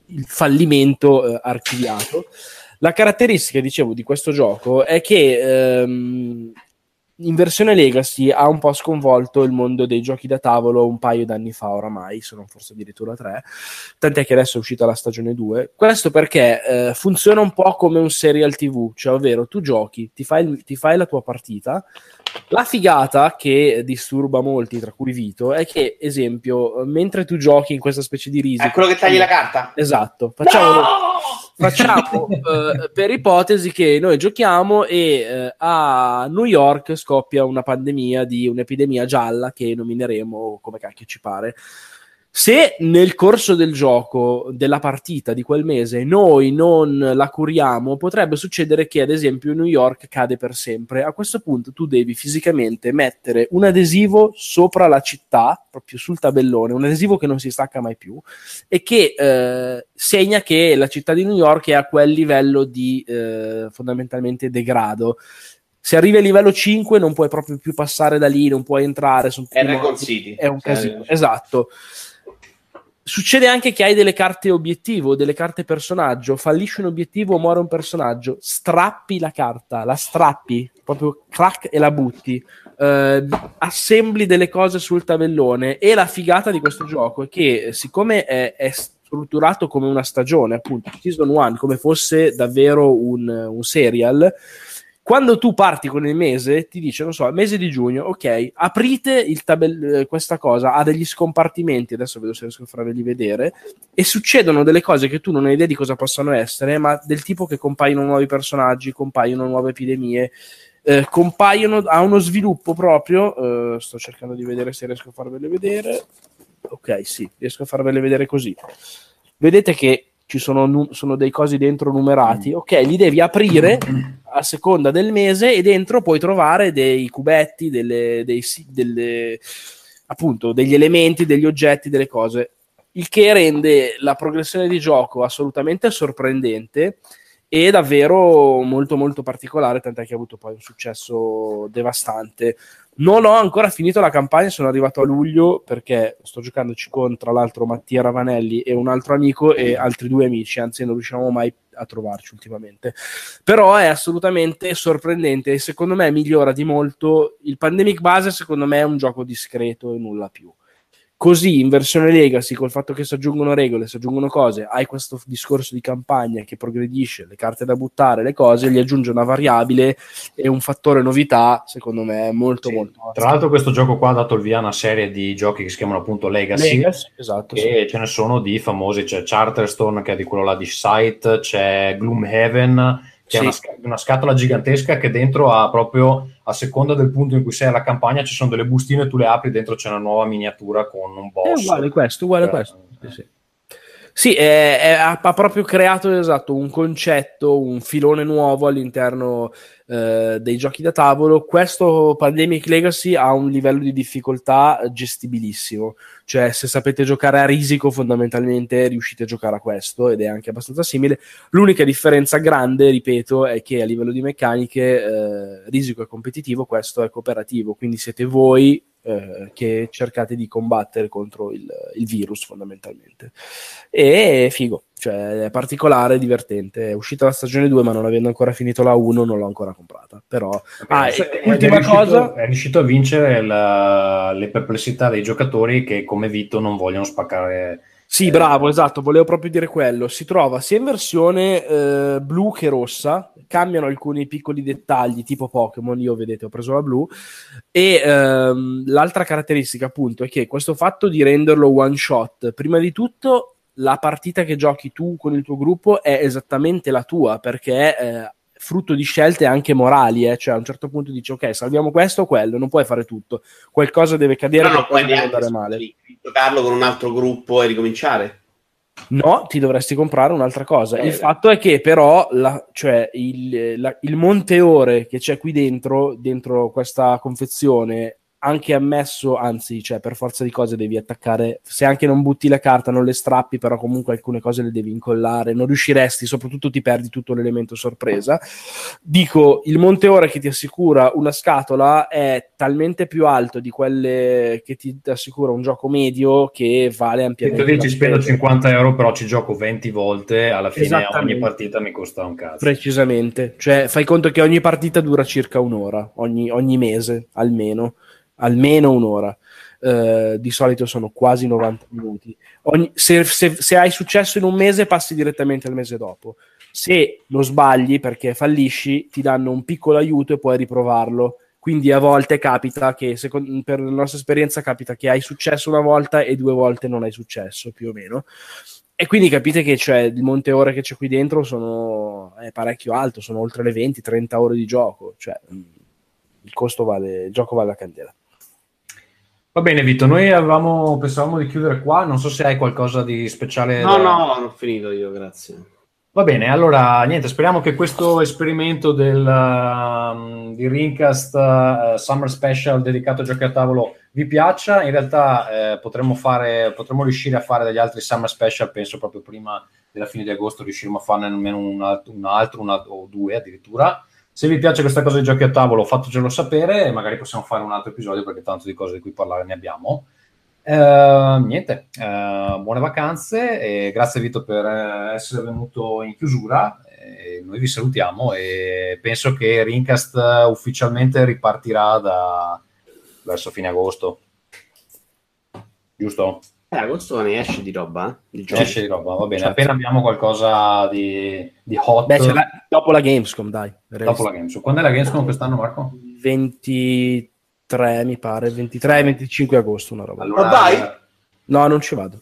Speaker 3: il fallimento eh, archiviato. La caratteristica, dicevo, di questo gioco è che ehm, in versione Legacy ha un po' sconvolto il mondo dei giochi da tavolo un paio d'anni fa oramai, se non forse addirittura tre, tant'è che adesso è uscita la stagione 2. Questo perché eh, funziona un po' come un serial TV, cioè ovvero tu giochi, ti fai, ti fai la tua partita, la figata che disturba molti, tra cui Vito, è che, esempio, mentre tu giochi in questa specie di risico...
Speaker 4: È quello che tagli la carta?
Speaker 3: Esatto. Facciamo... No! Facciamo uh, per ipotesi che noi giochiamo e uh, a New York scoppia una pandemia di un'epidemia gialla che nomineremo come cacchio ci pare. Se nel corso del gioco, della partita di quel mese, noi non la curiamo, potrebbe succedere che, ad esempio, New York cade per sempre. A questo punto tu devi fisicamente mettere un adesivo sopra la città, proprio sul tabellone, un adesivo che non si stacca mai più, e che eh, segna che la città di New York è a quel livello di eh, fondamentalmente degrado se arrivi a livello 5 non puoi proprio più passare da lì, non puoi entrare.
Speaker 4: È Record City.
Speaker 3: È un casino, esatto. Succede anche che hai delle carte obiettivo, delle carte personaggio, fallisci un obiettivo o muore un personaggio, strappi la carta, la strappi, proprio crack e la butti, eh, assembli delle cose sul tabellone e la figata di questo gioco è che siccome è, è strutturato come una stagione, appunto, Season 1, come fosse davvero un, un serial, quando tu parti con il mese, ti dice, non so, mese di giugno, ok, aprite tabell- eh, questa cosa, ha degli scompartimenti, adesso vedo se riesco a farveli vedere, e succedono delle cose che tu non hai idea di cosa possano essere, ma del tipo che compaiono nuovi personaggi, compaiono nuove epidemie, eh, compaiono, ha uno sviluppo proprio, eh, sto cercando di vedere se riesco a farvele vedere, ok, sì, riesco a farvele vedere così. Vedete che ci sono, nu- sono dei cosi dentro numerati, ok, li devi aprire a seconda del mese e dentro puoi trovare dei cubetti, delle, dei, delle, appunto, degli elementi, degli oggetti, delle cose, il che rende la progressione di gioco assolutamente sorprendente e davvero molto molto particolare, tant'è che ha avuto poi un successo devastante. Non ho ancora finito la campagna, sono arrivato a luglio perché sto giocandoci con tra l'altro Mattia Ravanelli e un altro amico e altri due amici, anzi non riusciamo mai a trovarci ultimamente. Però è assolutamente sorprendente e secondo me migliora di molto. Il Pandemic Base secondo me è un gioco discreto e nulla più. Così in versione legacy, col fatto che si aggiungono regole, si aggiungono cose, hai questo discorso di campagna che progredisce, le carte da buttare, le cose, gli aggiunge una variabile e un fattore novità, secondo me, molto
Speaker 2: sì.
Speaker 3: molto.
Speaker 2: Tra l'altro questo gioco qua ha dato il via a una serie di giochi che si chiamano appunto Legacy,
Speaker 3: legacy esatto,
Speaker 2: e sì. ce ne sono di famosi, c'è Charterstone che è di quello là di Sight, c'è Gloomhaven, che sì. una, una, scatola gigantesca che dentro ha proprio a seconda del punto in cui sei alla campagna ci sono delle bustine tu le apri dentro c'è una nuova miniatura con un boss
Speaker 3: è uguale questo uguale eh, questo sì, sì. Sì, è, è, ha proprio creato esatto un concetto, un filone nuovo all'interno eh, dei giochi da tavolo. Questo Pandemic Legacy ha un livello di difficoltà gestibilissimo, cioè se sapete giocare a risico fondamentalmente riuscite a giocare a questo ed è anche abbastanza simile. L'unica differenza grande, ripeto, è che a livello di meccaniche eh, risico è competitivo, questo è cooperativo, quindi siete voi eh, che cercate di combattere contro il, il, virus fondamentalmente. E figo, cioè è particolare, divertente. È uscita la stagione 2, ma non avendo ancora finito la 1, non l'ho ancora comprata. Però,
Speaker 2: ah, è, ultima è riuscito, cosa, è riuscito a vincere la, le perplessità dei giocatori che, come Vito, non vogliono spaccare
Speaker 3: sì, bravo, esatto, volevo proprio dire quello. Si trova sia in versione eh, blu che rossa, cambiano alcuni piccoli dettagli, tipo Pokémon, io vedete ho preso la blu, e ehm, l'altra caratteristica appunto è che questo fatto di renderlo one shot, prima di tutto la partita che giochi tu con il tuo gruppo è esattamente la tua, perché eh, frutto di scelte anche morali, eh? cioè a un certo punto dici ok, salviamo questo o quello, non puoi fare tutto, qualcosa deve cadere, no, qualcosa deve andare male.
Speaker 4: Giocarlo con un altro gruppo e ricominciare?
Speaker 3: No, ti dovresti comprare un'altra cosa. Eh, il fatto è che però la, cioè, il, la, il monte ore che c'è qui dentro, dentro questa confezione, anche ammesso, anzi, cioè per forza di cose devi attaccare, se anche non butti la carta, non le strappi, però comunque alcune cose le devi incollare, non riusciresti, soprattutto ti perdi tutto l'elemento sorpresa. Dico, il monte ore che ti assicura una scatola è talmente più alto di quelle che ti assicura un gioco medio che vale ampiamente.
Speaker 2: Se tu dici spendo 50 euro, però ci gioco 20 volte, alla fine ogni partita mi costa un cazzo.
Speaker 3: Precisamente, cioè fai conto che ogni partita dura circa un'ora, ogni, ogni mese almeno almeno un'ora. Uh, di solito sono quasi 90 minuti. Ogni, se, se, se, hai successo in un mese, passi direttamente al mese dopo. Se lo sbagli perché fallisci, ti danno un piccolo aiuto e puoi riprovarlo. Quindi a volte capita che, secondo, per la nostra esperienza, capita che hai successo una volta e due volte non hai successo, più o meno. E quindi capite che cioè, il monte ore che c'è qui dentro sono, è parecchio alto, sono oltre le 20-30 ore di gioco. Cioè, il costo vale, il gioco vale la candela.
Speaker 2: Va bene, Vito, noi avevamo, pensavamo di chiudere qua, non so se hai qualcosa di speciale.
Speaker 4: No, da... no, ho finito io, grazie.
Speaker 2: Va bene, allora niente, speriamo che questo esperimento del, uh, di Rincast uh, Summer Special dedicato a giochi a tavolo vi piaccia. In realtà eh, potremmo, fare, potremmo riuscire a fare degli altri Summer Special, penso proprio prima della fine di agosto riusciremo a farne almeno un, un altro una, o due addirittura. Se vi piace questa cosa di giochi a tavolo, fatecelo sapere e magari possiamo fare un altro episodio perché tanto di cose di cui parlare ne abbiamo.
Speaker 5: Uh, niente, uh, buone vacanze e grazie Vito per essere venuto in chiusura. E noi vi salutiamo e penso che Rincast ufficialmente ripartirà da verso fine agosto. Giusto?
Speaker 4: Eh, agosto ne esce di roba?
Speaker 5: Eh? Di esce di roba, va bene. Certo. Appena abbiamo qualcosa di, di hot.
Speaker 3: Beh, la, dopo la Gamescom, dai.
Speaker 5: Dopo la Gamescom. Quando è la Gamescom quest'anno, Marco?
Speaker 3: 23, mi pare. 23-25 agosto, una roba.
Speaker 4: Allora, vai?
Speaker 3: No, non ci vado.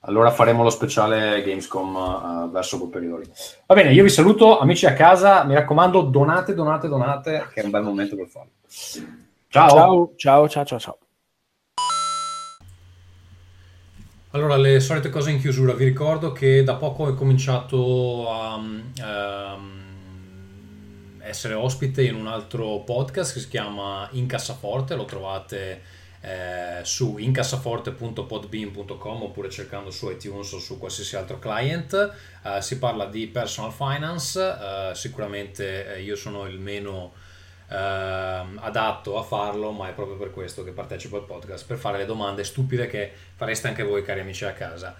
Speaker 5: Allora faremo lo speciale Gamescom uh, verso quel periodo lì. Va bene, io vi saluto, amici a casa. Mi raccomando, donate, donate, donate, che è un bel momento per farlo.
Speaker 3: Ciao, ciao, ciao, ciao, ciao. ciao.
Speaker 2: Allora, le solite cose in chiusura. Vi ricordo che da poco ho cominciato a um, essere ospite in un altro podcast che si chiama Incassaforte. Lo trovate eh, su incassaforte.podbean.com oppure cercando su iTunes o su qualsiasi altro client. Uh, si parla di personal finance. Uh, sicuramente eh, io sono il meno adatto a farlo, ma è proprio per questo che partecipo al podcast, per fare le domande stupide che fareste anche voi, cari amici a casa.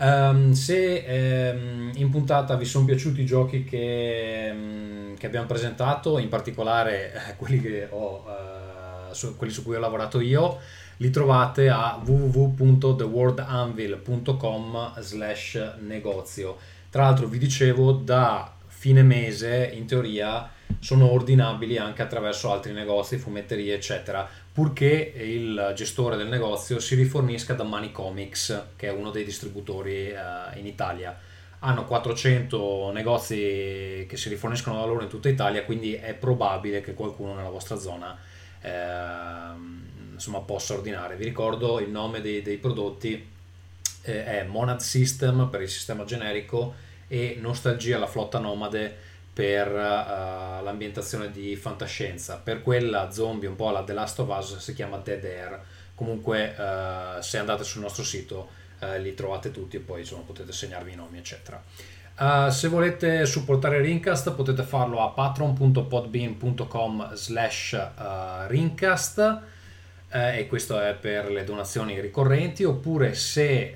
Speaker 2: Um, se um, in puntata vi sono piaciuti i giochi che, um, che abbiamo presentato, in particolare eh, quelli, ho, uh, su, quelli su cui ho lavorato io, li trovate a www.theworldanvil.com slash negozio. Tra l'altro vi dicevo da fine mese in teoria sono ordinabili anche attraverso altri negozi, fumetterie, eccetera, purché il gestore del negozio si rifornisca da Money Comics, che è uno dei distributori uh, in Italia. Hanno 400 negozi che si riforniscono da loro in tutta Italia, quindi è probabile che qualcuno nella vostra zona eh, insomma, possa ordinare. Vi ricordo il nome dei, dei prodotti eh, è Monad System per il sistema generico e Nostalgia la flotta nomade per uh, l'ambientazione di fantascienza. Per quella zombie, un po' la The Last of Us, si chiama Dead Air. Comunque, uh, se andate sul nostro sito, uh, li trovate tutti e poi insomma, potete segnarvi i nomi, eccetera. se volete supportare Rincast potete farlo a patron.podbean.com slash rincast e questo è per le donazioni ricorrenti oppure se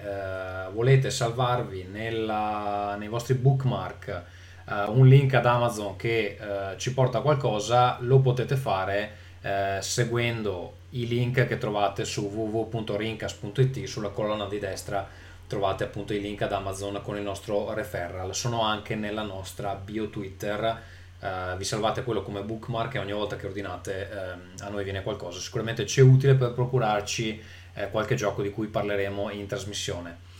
Speaker 2: volete salvarvi nella, nei vostri bookmark uh, un link ad Amazon che uh, ci porta qualcosa, lo potete fare uh, seguendo i link che trovate su www.rincas.it sulla colonna di destra trovate appunto i link ad Amazon con il nostro referral. Sono anche nella nostra bio Twitter uh, vi salvate quello come bookmark e ogni volta che ordinate uh, a noi viene qualcosa. Sicuramente ci è utile per procurarci uh, qualche gioco di cui parleremo in trasmissione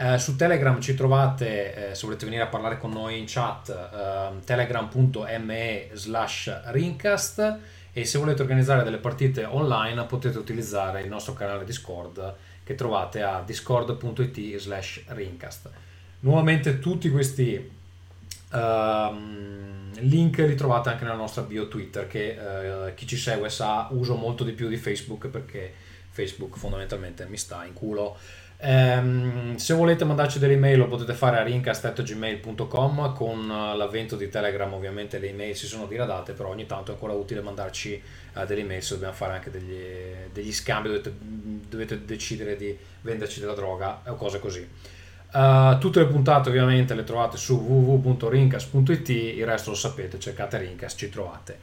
Speaker 2: eh, su Telegram ci trovate, eh, se volete venire a parlare con noi in chat, eh, telegram.me slash rincast e se volete organizzare delle partite online potete utilizzare il nostro canale Discord che trovate a discord.it slash rincast. Nuovamente tutti questi um, link li trovate anche nella nostra bio Twitter che uh, chi ci segue sa uso molto di più di Facebook perché Facebook fondamentalmente mi sta in culo Um, se volete mandarci delle email lo potete fare a rincast.gmail.com con uh, l'avvento di Telegram ovviamente le email si sono diradate però ogni tanto è ancora utile mandarci uh, delle email se dobbiamo fare anche degli, degli scambi dovete, dovete, decidere di venderci della droga o cose così. Uh, tutte le puntate ovviamente le trovate su www.rincast.it il resto lo sapete cercate Rincast ci trovate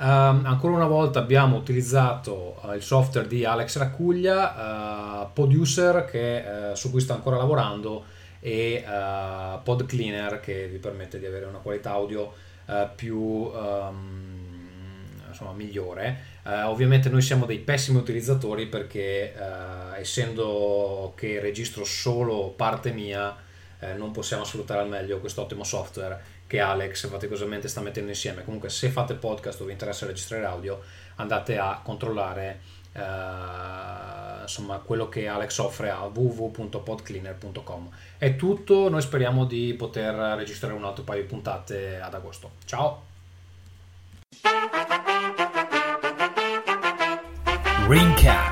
Speaker 2: Um, ancora una volta abbiamo utilizzato uh, il software di Alex Raccuglia, uh, Producer che, uh, su cui sto ancora lavorando e Pod Cleaner che vi permette di avere una qualità audio più um, insomma, migliore. ovviamente noi siamo dei pessimi utilizzatori perché essendo che registro solo parte mia non possiamo sfruttare al meglio questo ottimo software che Alex faticosamente sta mettendo insieme. Comunque, se fate podcast o vi interessa registrare audio, andate a controllare uh, insomma, quello che Alex offre a www.podcleaner.com. È tutto, noi speriamo di poter registrare un altro paio di puntate ad agosto. Ciao! Ringcast